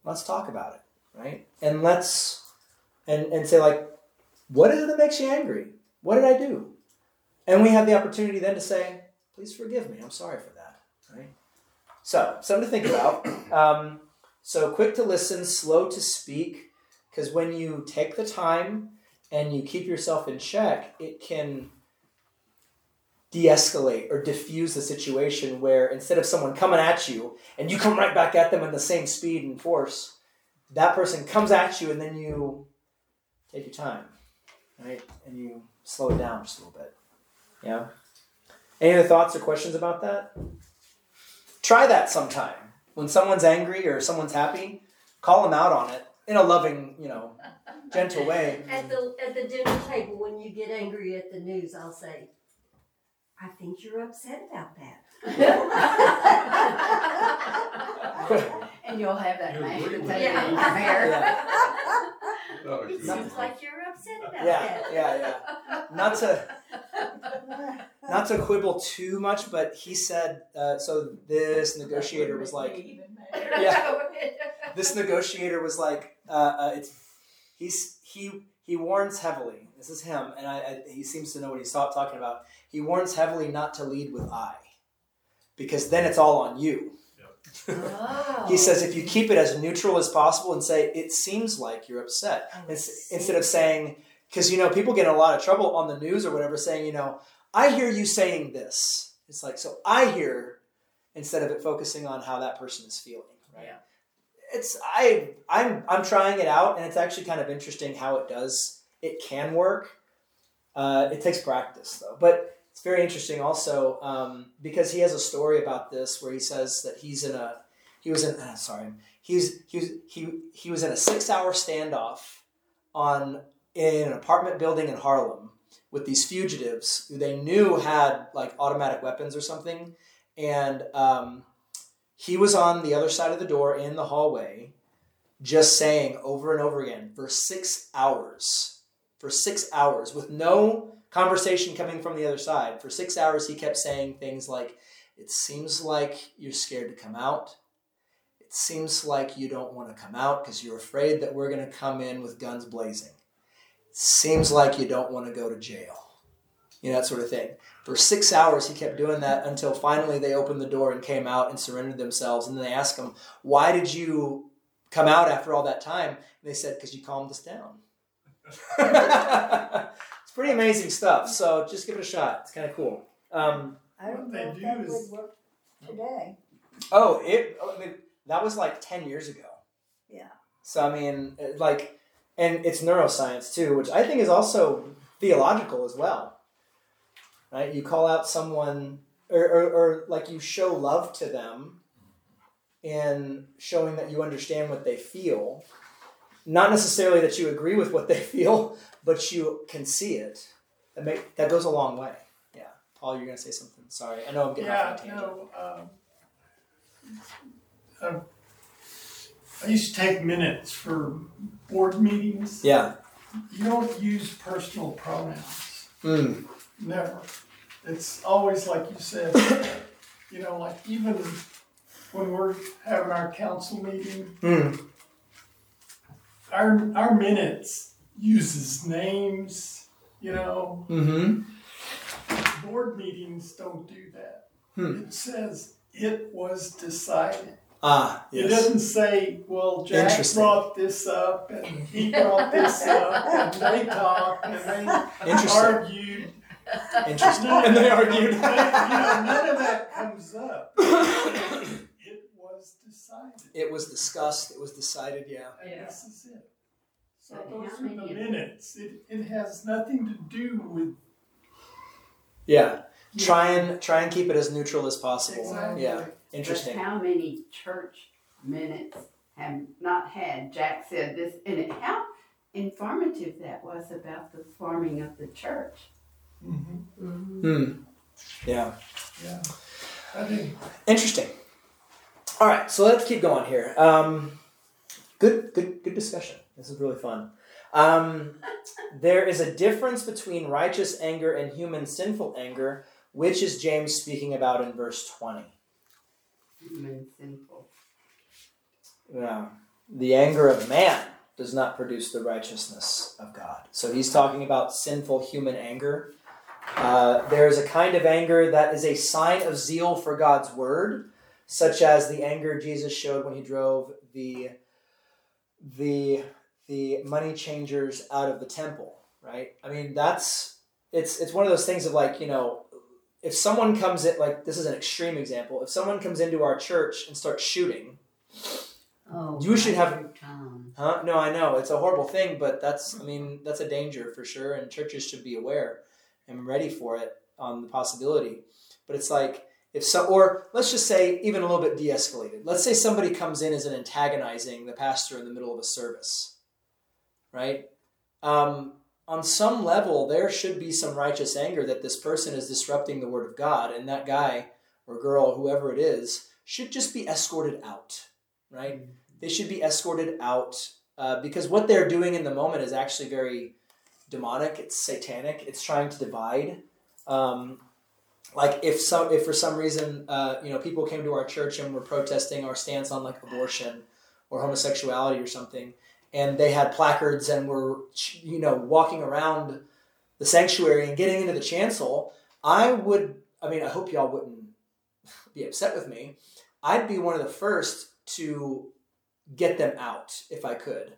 Let's talk about it, right? And let's, and, and say, like, what is it that makes you angry? What did I do? And we have the opportunity then to say, please forgive me. I'm sorry for that, right? So, something to think about. Um, so, quick to listen, slow to speak, because when you take the time and you keep yourself in check, it can de-escalate or diffuse the situation where instead of someone coming at you and you come right back at them in the same speed and force that person comes at you and then you take your time right and you slow it down just a little bit yeah any other thoughts or questions about that try that sometime when someone's angry or someone's happy call them out on it in a loving you know gentle way At the at the dinner table, when you get angry at the news, I'll say, "I think you're upset about that." And you'll have that You mashed agree with Yeah. in your hair. yeah. No, it it's- seems like you're upset about yeah that. yeah yeah not to not to quibble too much, but he said, uh, so this negotiator was like, Yeah. this negotiator was like, uh, uh, it's, he's, he, he warns heavily. This is him, and I, I, he seems to know what he's ta- talking about. He warns heavily not to lead with I, because then it's all on you. Oh. He says if you keep it as neutral as possible and say it seems like you're upset Oh, instead of saying because you know people get in a lot of trouble on the news or whatever saying you know I hear you saying this. It's like so I hear instead of it focusing on how that person is feeling. Right. Yeah. It's I I'm I'm trying it out and it's actually kind of interesting how it does. It can work. Uh, it takes practice though, but it's very interesting also um, because he has a story about this where he says that he's in a he was in uh, sorry he was he was he he was in a six hour standoff on in an apartment building in Harlem with these fugitives who they knew had like automatic weapons or something. And um, he was on the other side of the door in the hallway just saying over and over again for six hours for six hours with no conversation coming from the other side. For six hours, he kept saying things like, It seems like you're scared to come out. It seems like you don't want to come out because you're afraid that we're going to come in with guns blazing. It seems like you don't want to go to jail. You know, that sort of thing. For six hours, he kept doing that until finally they opened the door and came out and surrendered themselves. And then they asked him, Why did you come out after all that time? And they said, Because you calmed us down. it's pretty amazing stuff. So just give it a shot. It's kind of cool. Um, I don't What they know if do that is- would work today. oh, it. I mean, that was like ten years ago. Yeah. So I mean, like, and it's neuroscience too, which I think is also theological as well. Right? You call out someone, or, or, or like you show love to them, in showing that you understand what they feel. Not necessarily that you agree with what they feel, but you can see it. That make that goes a long way. Yeah, Paul, you're gonna say something. Sorry, I know I'm getting Yeah, off on a tangent. no, um, um, I used to take minutes for board meetings. Yeah. You don't use personal pronouns, Mm. never. It's always like you said, you know, like even when we're having our council meeting, Mm. Our, our minutes uses names, you know, Mm-hmm. board meetings don't do that. Hmm. It says it was decided. Ah, yes. It doesn't say, well, Jack brought this up and he brought this up and they talked and they argued. Interesting. None- And they argued. You know, none of that comes up. It was decided. it was discussed. It was decided. Yeah. And Yeah. this is it. So But those how are the many minutes. It, it has nothing to do with. Yeah. Try and try and keep it as neutral as possible. Exactly. Yeah. Interesting. But how many church minutes have not had, Jack said this, and it, how informative that was about the forming of the church. Mhm, Hmm. Yeah. Yeah. I think Interesting. All right, so let's keep going here. Um, good, good, good discussion. This is really fun. Um, there is a difference between righteous anger and human sinful anger, which is James speaking about in verse twenty. Human sinful. Yeah. The anger of man does not produce the righteousness of God. So he's talking about sinful human anger. Uh, there is a kind of anger that is a sign of zeal for God's word, such as the anger Jesus showed when he drove the the the money changers out of the temple. Right? I mean, that's it's it's one of those things of like you know, if someone comes in like this is an extreme example. If someone comes into our church and starts shooting. Oh, You should have- Tom. Huh? No, I know it's a horrible thing, but that's I mean that's a danger for sure, and churches should be aware and ready for it on the possibility. But it's like if so, or let's just say even a little bit de-escalated. Let's say somebody comes in as an antagonizing the pastor in the middle of a service, right? Um, on some level, there should be some righteous anger that this person is disrupting the word of God, and that guy or girl, whoever it is, should just be escorted out, right? They should be escorted out uh, because what they're doing in the moment is actually very demonic. It's satanic. It's trying to divide. Um, like if some, if for some reason, uh, you know, people came to our church and were protesting our stance on like abortion or homosexuality or something, and they had placards and were, you know, walking around the sanctuary and getting into the chancel, I would. I mean, I hope y'all wouldn't be upset with me, I'd be one of the first to get them out if I could.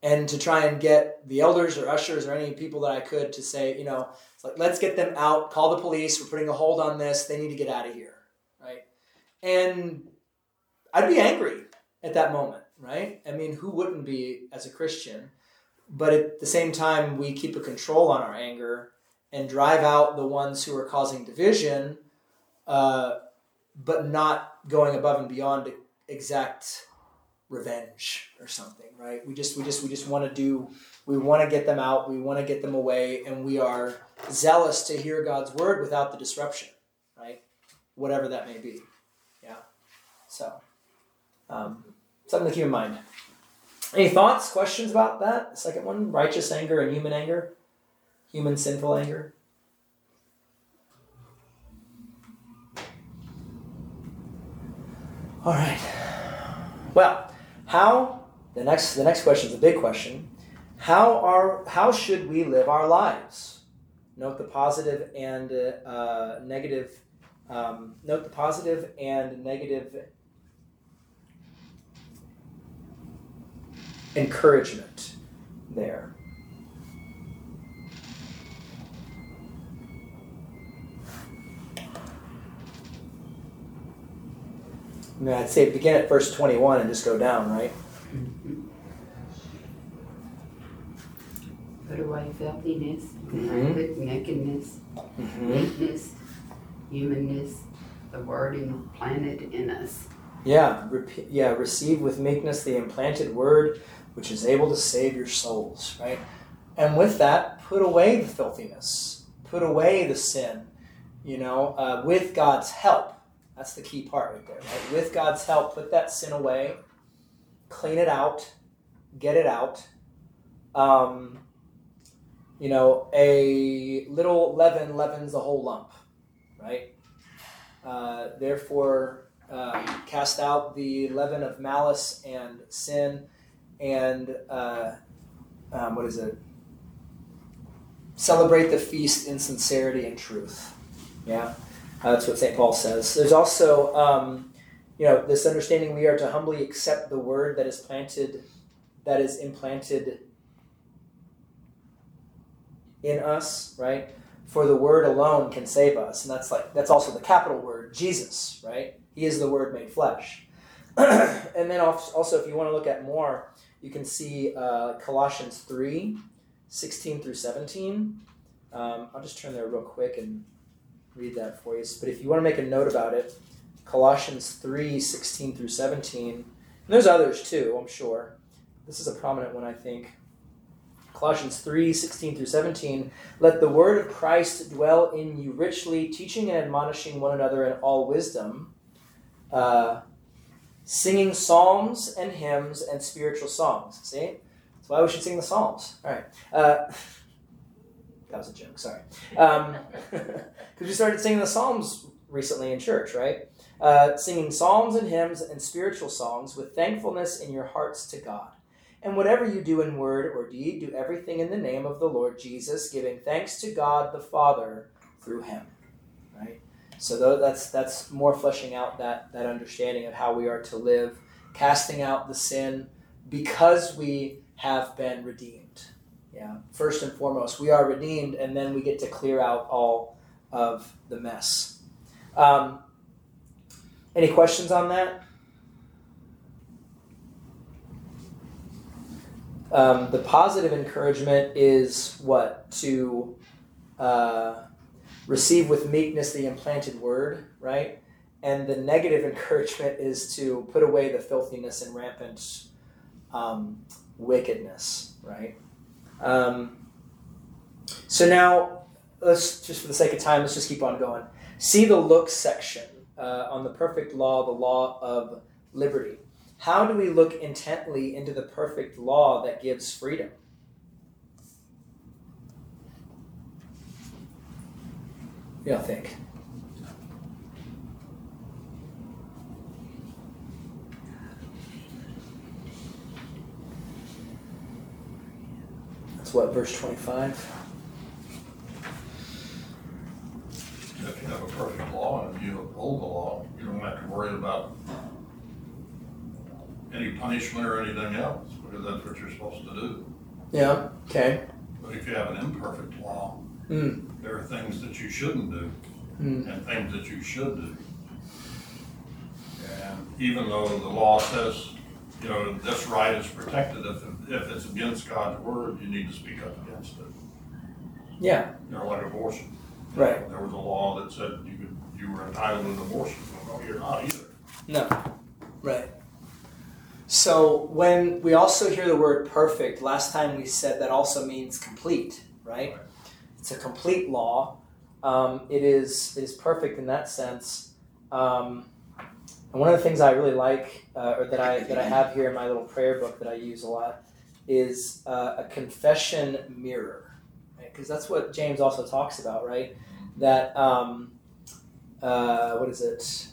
And to try and get the elders or ushers or any people that I could to say, you know, like, let's get them out, call the police, we're putting a hold on this, they need to get out of here, right? And I'd be angry at that moment, right? I mean, who wouldn't be as a Christian? But at the same time, we keep a control on our anger and drive out the ones who are causing division, uh, but not going above and beyond to exact revenge or something, right? We just we just we just want to do we want to get them out, we want to get them away, and we are zealous to hear God's word without the disruption, right? Whatever that may be. Yeah. So um, something to keep in mind. Any thoughts, questions about that? The second one, righteous anger and human anger, human sinful anger. All right. Well, how the next the next question is a big question. How are how should we live our lives? Note the positive and uh, negative. Um, note the positive and negative encouragement there. I mean, I'd say begin at verse 21 and just go down, right? Put away filthiness, Mhm. nakedness, Mm-hmm. weakness, humanness, the word implanted in us. Yeah, rep- yeah. Receive with meekness the implanted word, which is able to save your souls, right? And with that, put away the filthiness, put away the sin. You know, uh, with God's help. That's the key part right there, right? With God's help, put that sin away, clean it out, get it out. Um, you know, a little leaven leavens the whole lump, right? Uh, therefore, uh, cast out the leaven of malice and sin, and uh, um, what is it? Celebrate the feast in sincerity and truth. Yeah, uh, that's what St. Paul says. There's also, um, you know, this understanding we are to humbly accept the word that is planted, that is implanted in us, right? For the word alone can save us, and that's like that's also the capital word, Jesus, right? He is the Word made flesh. and then also, if you want to look at more, you can see uh, Colossians 3 16 through 17. Um, I'll just turn there real quick and read that for you. But if you want to make a note about it, Colossians 3 16 through 17. And there's others too, I'm sure. This is a prominent one, I think. Colossians 3 16 through 17. Let the word of Christ dwell in you richly, teaching and admonishing one another in all wisdom uh, singing psalms and hymns and spiritual songs. See? That's why we should sing the psalms. All right. Uh, that was a joke, sorry. Because um, we started singing the psalms recently in church, right? Uh, singing psalms and hymns and spiritual songs with thankfulness in your hearts to God. And whatever you do in word or deed, do everything in the name of the Lord Jesus, giving thanks to God the Father through him. Right? So that's that's more fleshing out that that understanding of how we are to live, casting out the sin because we have been redeemed. Yeah, first and foremost, we are redeemed, and then we get to clear out all of the mess. Um, any questions on that? Um, the positive encouragement is what to uh, receive with meekness the implanted word, right? And the negative encouragement is to put away the filthiness and rampant um, wickedness, right? Um, so now, let's just for the sake of time, let's just keep on going. See the look section uh, on the perfect law, the law of liberty. How do we look intently into the perfect law that gives freedom? you all think? That's what, verse 25? If you have a perfect law and you uphold the law, you don't have to worry about any punishment or anything else, because that's what you're supposed to do. Yeah. Okay. But if you have an imperfect law, Mm. there are things that you shouldn't do Mm. and things that you should do. And even though the law says, you know, this right is protected, if, if it's against God's word, you need to speak up against it. Yeah. You know, like abortion. Right. There was a law that said you could, you were entitled to an abortion. Well, no, you're not either. No. Right. So when we also hear the word perfect, last time we said that also means complete, right? It's a complete law. Um, it is it is perfect in that sense. Um, and one of the things I really like, uh, or that I that I have here in my little prayer book that I use a lot, is uh, a confession mirror, right? Because that's what James also talks about, right? That um, uh, what is it?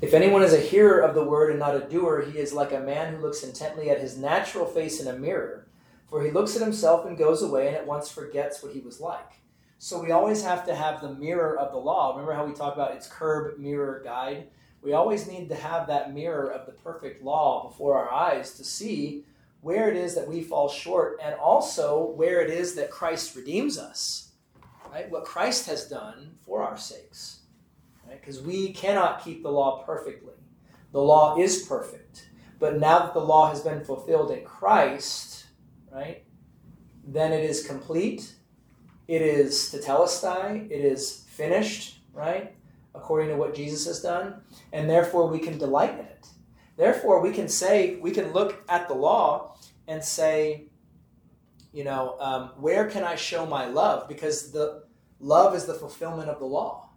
If anyone is a hearer of the word and not a doer, he is like a man who looks intently at his natural face in a mirror. For he looks at himself and goes away and at once forgets what he was like. So we always have to have the mirror of the law. Remember how we talk about its curb, mirror, guide? We always need to have that mirror of the perfect law before our eyes to see where it is that we fall short and also where it is that Christ redeems us. Right? What Christ has done for our sakes right? because we cannot keep the law perfectly. The law is perfect. But now that the law has been fulfilled in Christ, right, then it is complete. It is tetelestai. It is finished, right, according to what Jesus has done. And therefore we can delight in it. Therefore we can say, we can look at the law and say, you know, um, where can I show my love? Because the love is the fulfillment of the law,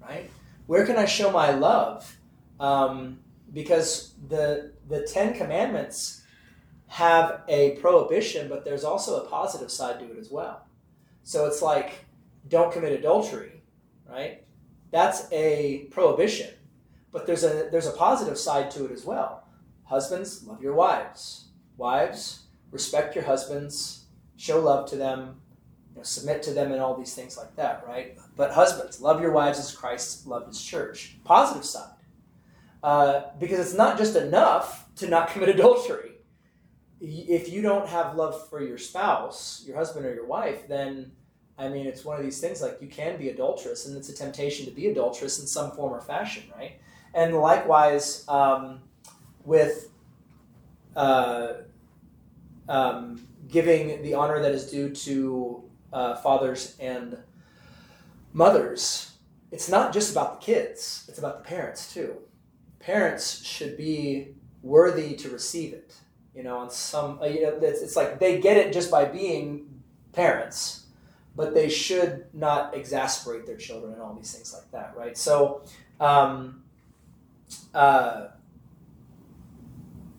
right? where can I show my love? Um, because the the Ten Commandments have a prohibition, but there's also a positive side to it as well. So it's like, don't commit adultery, right? That's a prohibition, but there's a there's a positive side to it as well. Husbands, love your wives. Wives, respect your husbands. Show love to them you know, submit to them and all these things like that, right? But husbands, love your wives as Christ loved his church. Positive side. Uh, because it's not just enough to not commit adultery. If you don't have love for your spouse, your husband or your wife, then, I mean, it's one of these things like you can be adulterous, and it's a temptation to be adulterous in some form or fashion, right? And likewise, um, with uh, um, giving the honor that is due to uh, fathers and mothers, it's not just about the kids, it's about the parents too. Parents should be worthy to receive it. You know, on some, uh, you know, it's, it's like they get it just by being parents, but they should not exasperate their children and all these things like that, right? So, um, uh,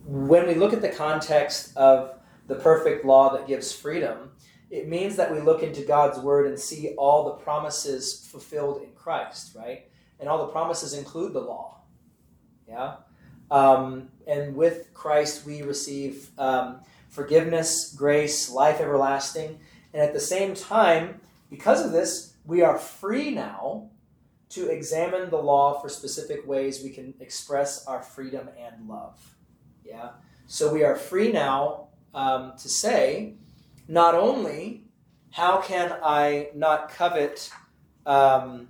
when we look at the context of the perfect law that gives freedom, it means that we look into God's word and see all the promises fulfilled in Christ, right? And all the promises include the law. Yeah? Um, and with Christ, we receive um, forgiveness, grace, life everlasting. And at the same time, because of this, we are free now to examine the law for specific ways we can express our freedom and love. Yeah? So we are free now um, to say, not only how can I not covet um,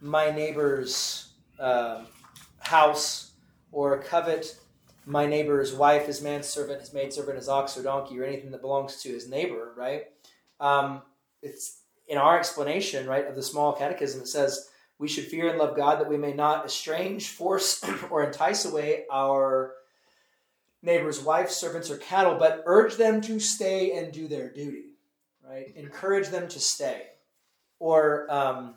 my neighbor's uh, house or covet my neighbor's wife, his manservant, his maidservant, his ox or donkey, or anything that belongs to his neighbor, right? Um, it's in our explanation, right, of the small catechism, it says we should fear and love God that we may not estrange, force, or entice away our neighbor's wife, servants, or cattle, but urge them to stay and do their duty, right? Encourage them to stay. Or, um,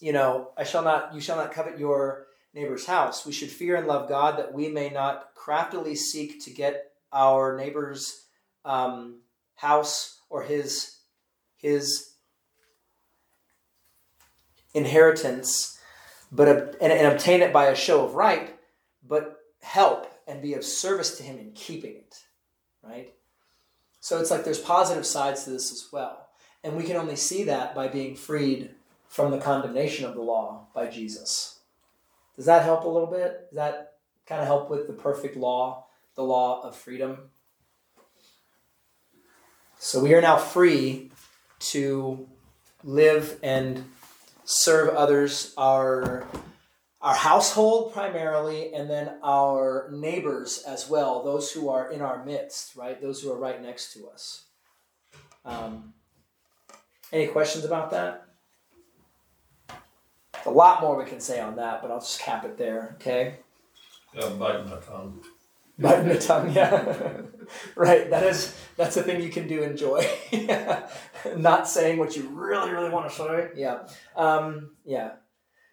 you know, I shall not, you shall not covet your neighbor's house. We should fear and love God that we may not craftily seek to get our neighbor's um, house or his his inheritance, but and, and obtain it by a show of right, but help and be of service to him in keeping it, right? So it's like there's positive sides to this as well. And we can only see that by being freed from the condemnation of the law by Jesus. Does that help a little bit? Does that kind of help with the perfect law, the law of freedom. So we are now free to live and serve others, our our household primarily, and then our neighbors as well, those who are in our midst, right? Those who are right next to us. Um, any questions about that? A lot more we can say on that, but I'll just cap it there, okay? Yeah, biting my tongue. Biting the tongue, yeah. right, that is that's a thing you can do enjoy. Not saying what you really, really want to say. Yeah. Um, yeah.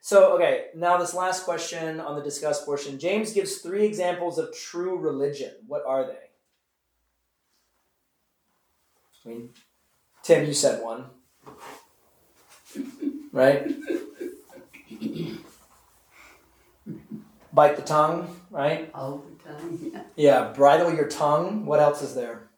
So, okay, now this last question on the discuss portion. James gives three examples of true religion. What are they? I mean, Tim, you said one. Right? Bite the tongue, right? All the time, yeah. Yeah, bridle your tongue. What else is there?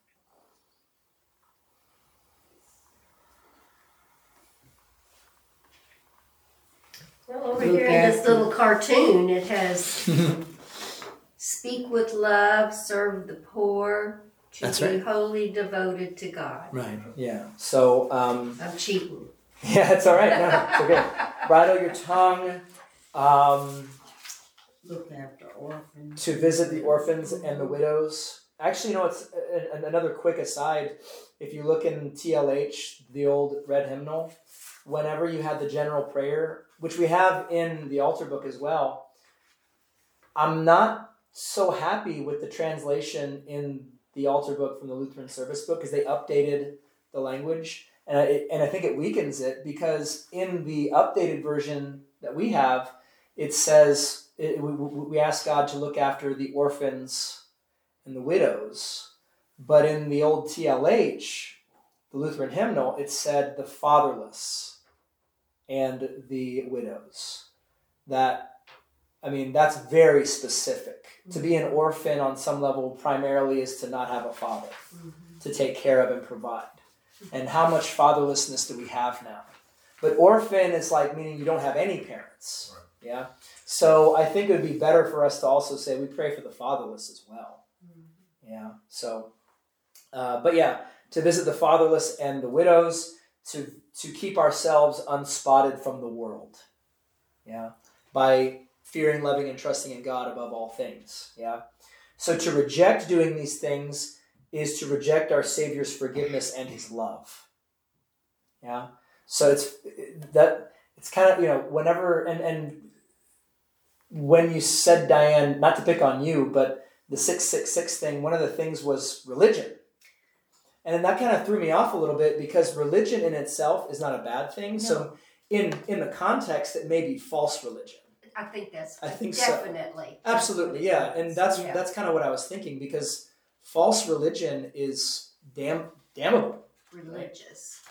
Well, over Look here in this little cartoon, it has speak with love, serve the poor, to That's be right. wholly devoted to God. Right. Yeah. So, um, I'm cheating. yeah, it's all right. No, it's okay. Bridle your tongue. Um, Look after orphans. to visit the orphans and the widows. Actually, you know, it's uh, uh, a, a- another quick aside. If you look in TLH, the old red hymnal, whenever you had the general prayer, which we have in the altar book as well, I'm not so happy with the translation in the altar book from the Lutheran service book because they updated the language. And I, and I think it weakens it because in the updated version that we have, it says it, we, we we ask God to look after the orphans and the widows. But in the old TLH, the Lutheran hymnal, it said the fatherless and the widows. That, I mean, that's very specific. To be an orphan on some level primarily is to not have a father mm-hmm. to take care of and provide. And how much fatherlessness do we have now? But orphan is like meaning you don't have any parents. Yeah. So I think it would be better for us to also say we pray for the fatherless as well. Yeah. So, uh, but yeah, to visit the fatherless and the widows, to to keep ourselves unspotted from the world. Yeah. By fearing, loving, and trusting in God above all things. Yeah. So to reject doing these things is to reject our Savior's forgiveness and His love. Yeah. So it's that it's kind of you know whenever and and when you said Diane, not to pick on you, but the six six six thing, one of the things was religion. And then that kind of threw me off a little bit because religion in itself is not a bad thing. So in in the context, it may be false religion. I think that's I think so. definitely. Absolutely, yeah, and that's Yeah. that's kind of what I was thinking because false religion is damn damnable. religious.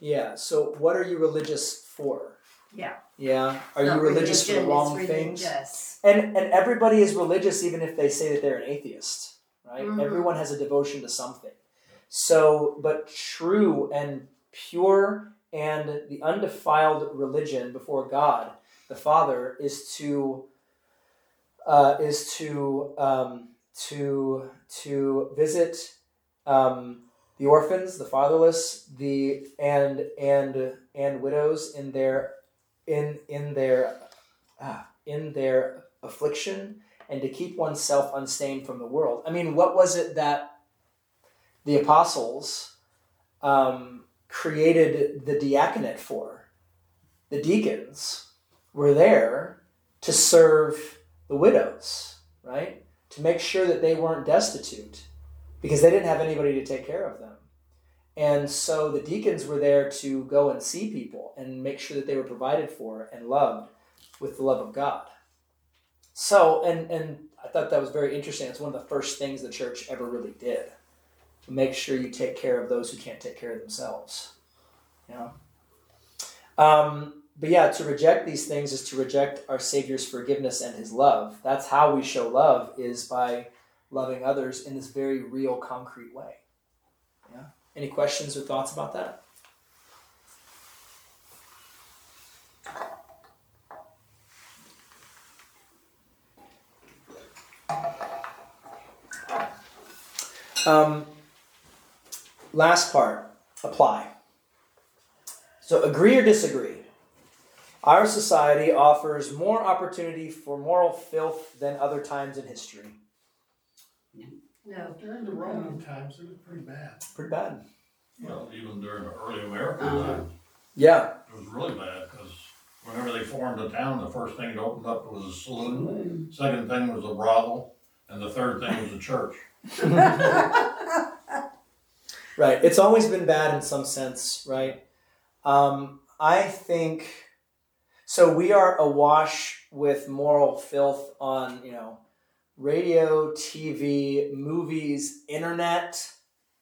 Yeah. So what are you religious for? Yeah. Yeah. Are you religious for the wrong things? Yes. And and everybody is religious even if they say that they're an atheist, right? Mhm. Everyone has a devotion to something. So, but true and pure and the undefiled religion before God the Father is to uh, is to um, to to visit um, the orphans, the fatherless, the and and and widows in their in in their ah, in their affliction and to keep oneself unstained from the world. I mean, what was it that the apostles um, created the diaconate for? The deacons were there to serve the widows, right? To make sure that they weren't destitute because they didn't have anybody to take care of them. And so the deacons were there to go and see people and make sure that they were provided for and loved with the love of God. So, and and I thought that was very interesting. It's one of the first things the church ever really did. Make sure you take care of those who can't take care of themselves. You know. Um, but yeah, to reject these things is to reject our Savior's forgiveness and His love. That's how we show love is by loving others in this very real, concrete way. Any questions or thoughts about that? Um, last part apply. So, agree or disagree. Our society offers more opportunity for moral filth than other times in history. No. During the Roman times, it was pretty bad. Pretty bad. Well, even during the early American Uh-huh. times, Yeah. it was really bad, because whenever they formed a town, the first thing that opened up was a saloon. Second thing was a brothel, and the third thing was a church. Right. It's always been bad in some sense, right? Um, I think so. We are awash with moral filth on, you know, radio, TV, movies, internet,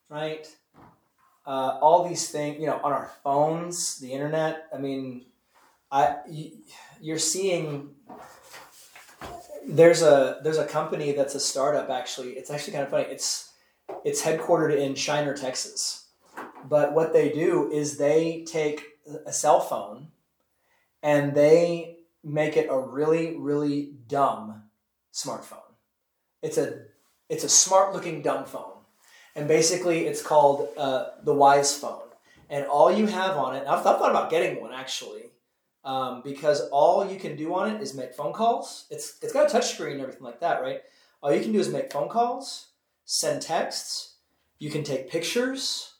right? Uh, all these things, you know, on our phones, the internet. I mean, I you're seeing there's a there's a company that's a startup actually. It's actually kind of funny. It's it's headquartered in Shiner, Texas. But what they do is they take a cell phone and they make it a really, really dumb smartphone. It's a it's a smart looking dumb phone. And basically it's called uh, the Wisephone. And all you have on it, I've, thought about getting one actually, um, because all you can do on it is make phone calls. It's it's got a touch screen and everything like that, right? All you can do is make phone calls, send texts, you can take pictures,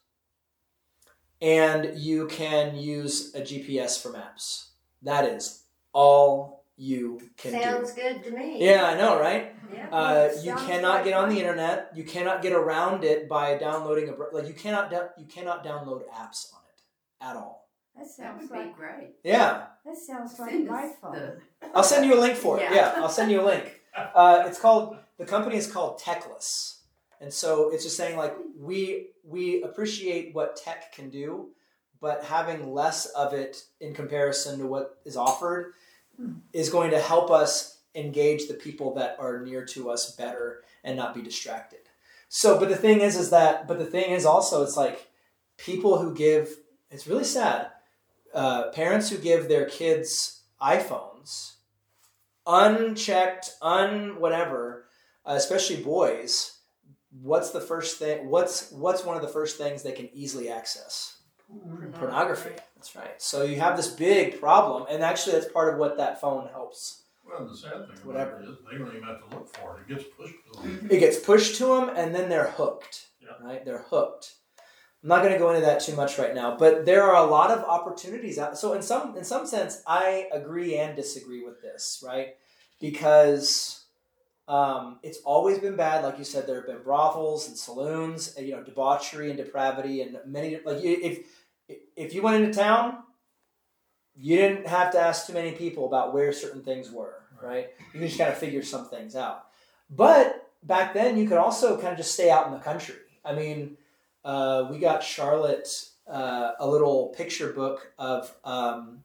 and you can use a GPS for maps. That is all you can Sounds do. good to me. Yeah, I know, right? Yeah. Uh, you cannot like get on the internet. You cannot get around it by downloading a br- like you cannot you cannot download apps on it at all. That That sounds would be like, great. Yeah, that sounds like Send my phone. the- I'll send you a link for it. Yeah. Yeah, I'll send you a link. Uh, it's called the company is called Techless, and so it's just saying like we we appreciate what tech can do, but having less of it in comparison to what is offered is going to help us engage the people that are near to us better and not be distracted. So, but the thing is, is that but the thing is also it's like people who give it's really sad. Uh, parents who give their kids iPhones unchecked, un whatever, uh, especially boys, what's the first thing? What's what's one of the first things they can easily access? Pornography. That's right. So you have this big problem, and actually, that's part of what that phone helps. Well, the sad thing about Whatever. it is, they don't even have to look for it, it gets pushed to them. It gets pushed to them, and then they're hooked. Yeah. Right? They're hooked. I'm not going to go into that too much right now, but there are a lot of opportunities out. So in some in some sense, I agree and disagree with this, right? Because um, it's always been bad. Like you said, there have been brothels and saloons, and, you know, debauchery and depravity, and many like if if you went into town, you didn't have to ask too many people about where certain things were, right? You can just kind of figure some things out. But back then, you could also kind of just stay out in the country. I mean, uh, we got Charlotte uh, a little picture book of um,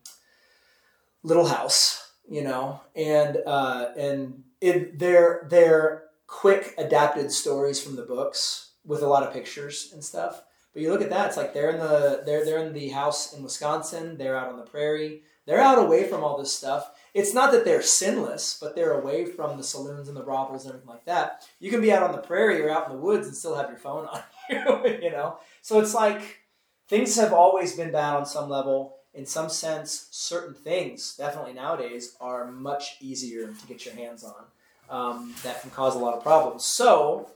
Little House, you know, and uh, and it, they're they're quick adapted stories from the books with a lot of pictures and stuff. But you look at that, it's like they're in the they're they're in the house in Wisconsin. They're out on the prairie. They're out away from all this stuff. It's not that they're sinless, but they're away from the saloons and the brothels and everything like that. You can be out on the prairie or out in the woods and still have your phone on you, you know. So it's like things have always been bad on some level. In some sense, certain things definitely nowadays are much easier to get your hands on. Um, that can cause a lot of problems. So,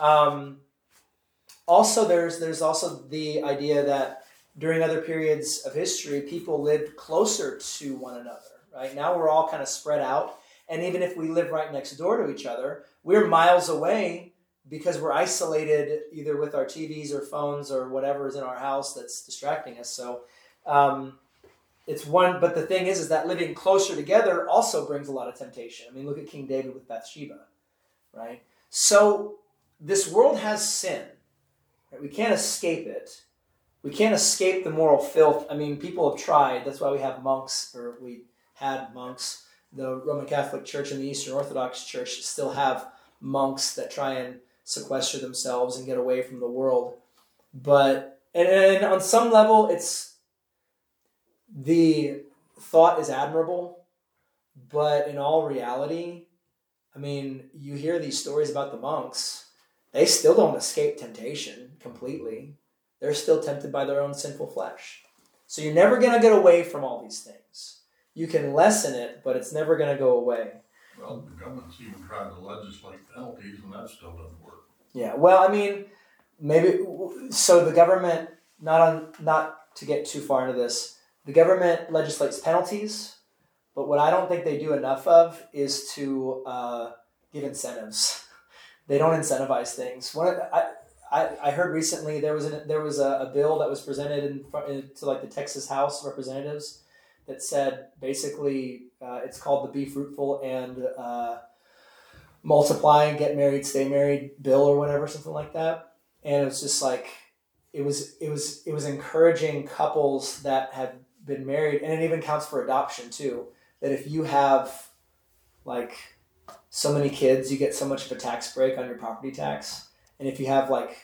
um, also there's there's also the idea that during other periods of history, people lived closer to one another. Right now, we're all kind of spread out, and even if we live right next door to each other, we're miles away because we're isolated either with our TVs or phones or whatever is in our house that's distracting us. So. Um, it's one, but the thing is, is that living closer together also brings a lot of temptation. I mean, look at King David with Bathsheba, right? So this world has sin. We can't escape it. We can't escape the moral filth. I mean, people have tried. That's why we have monks, or we had monks. The Roman Catholic Church and the Eastern Orthodox Church still have monks that try and sequester themselves and get away from the world. But and, and on some level, it's the thought is admirable, but in all reality, I mean, you hear these stories about the monks, they still don't escape temptation completely. They're still tempted by their own sinful flesh. So you're never going to get away from all these things. You can lessen it, but it's never going to go away. Well, the government's even trying to legislate penalties and that still doesn't work. Yeah. Well, I mean, maybe so the government not on not to get too far into this. The government legislates penalties, but what I don't think they do enough of is to uh, give incentives. They don't incentivize things. One of the, I, I, I heard recently there was a, there was a, a bill that was presented in, in, to like the Texas House of Representatives that said basically uh, it's called the Be Fruitful and uh, Multiply and Get Married, Stay Married bill or whatever, something like that. And it was just like it was it was it was encouraging couples that had been married, and it even counts for adoption too. That if you have like so many kids, you get so much of a tax break on your property tax. And if you have like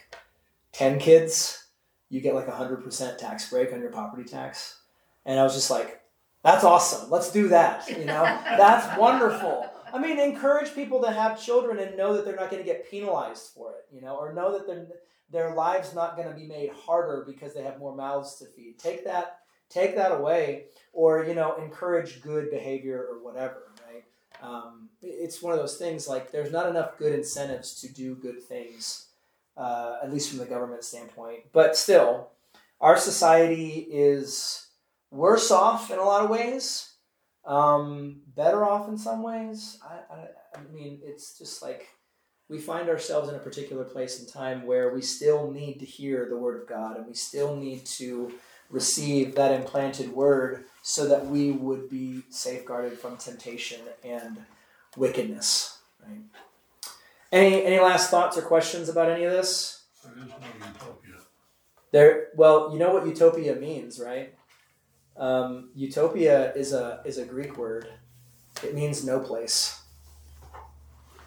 10 kids, you get like a 100% tax break on your property tax. And I was just like, that's awesome. Let's do that. You know, that's wonderful. I mean, encourage people to have children and know that they're not going to get penalized for it, you know, or know that their their lives not going to be made harder because they have more mouths to feed. Take that take that away, or you know, encourage good behavior or whatever. Right? Um, it's one of those things like there's not enough good incentives to do good things, uh, at least from the government standpoint. But still, our society is worse off in a lot of ways um, better off in some ways. I, I, I mean, it's just like we find ourselves in a particular place and time where we still need to hear the word of God and we still need to receive that implanted word so that we would be safeguarded from temptation and wickedness. Right? Any any last thoughts or questions about any of this? There is no utopia. There, well, you know what utopia means, right? Um, utopia is a is a Greek word. It means no place.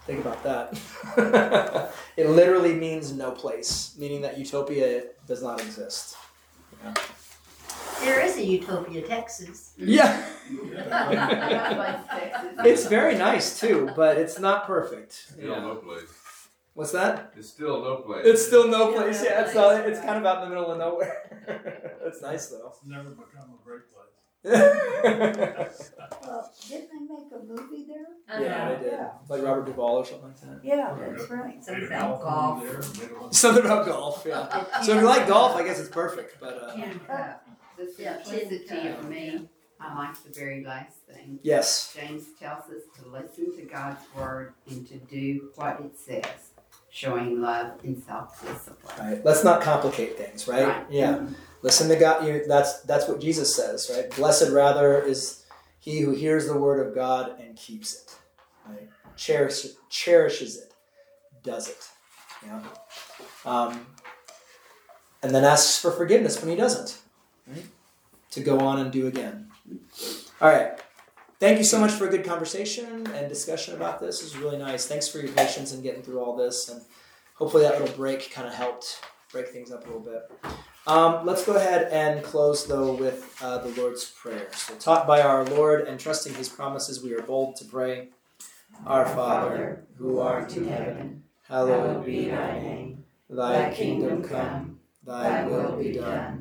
Think about that. it literally means no place, meaning that utopia does not exist. There is a Utopia, Texas. Yeah, it's very nice too, but it's not perfect. Still Yeah. no place. What's that? It's still no place. It's still no place. Yeah, it's not, it's kind of out in the middle of nowhere. It's nice though. It's never become a great place. Well, didn't they make a movie there? yeah, they did. Like Robert Duvall or something like that. Yeah, that's right. Something about golf golf. there, Something about golf, yeah. So if you like golf, I guess it's perfect. But uh, Tin cup. The Yeah, tin simplicity cup, of me, I like the very last thing. yes, James tells us to listen to God's word and to do what it says, showing love and self-discipline. right. Let's not complicate things, right? Right. Yeah. Listen to God. You, that's that's what Jesus says, right? Blessed rather is he who hears the word of God and keeps it, right? Cherish, cherishes it, does it. Yeah. Um, and then asks for forgiveness when he doesn't, right? To go on and do again. All right. Thank you so much for a good conversation and discussion about this. It was really nice. Thanks for your patience in getting through all this, and hopefully that little break kind of helped break things up a little bit. Um, let's go ahead and close though with uh, the Lord's Prayer. So, taught by our Lord and trusting His promises, we are bold to pray. Our Father, who art in heaven, hallowed be thy name. Thy kingdom come, thy will be done,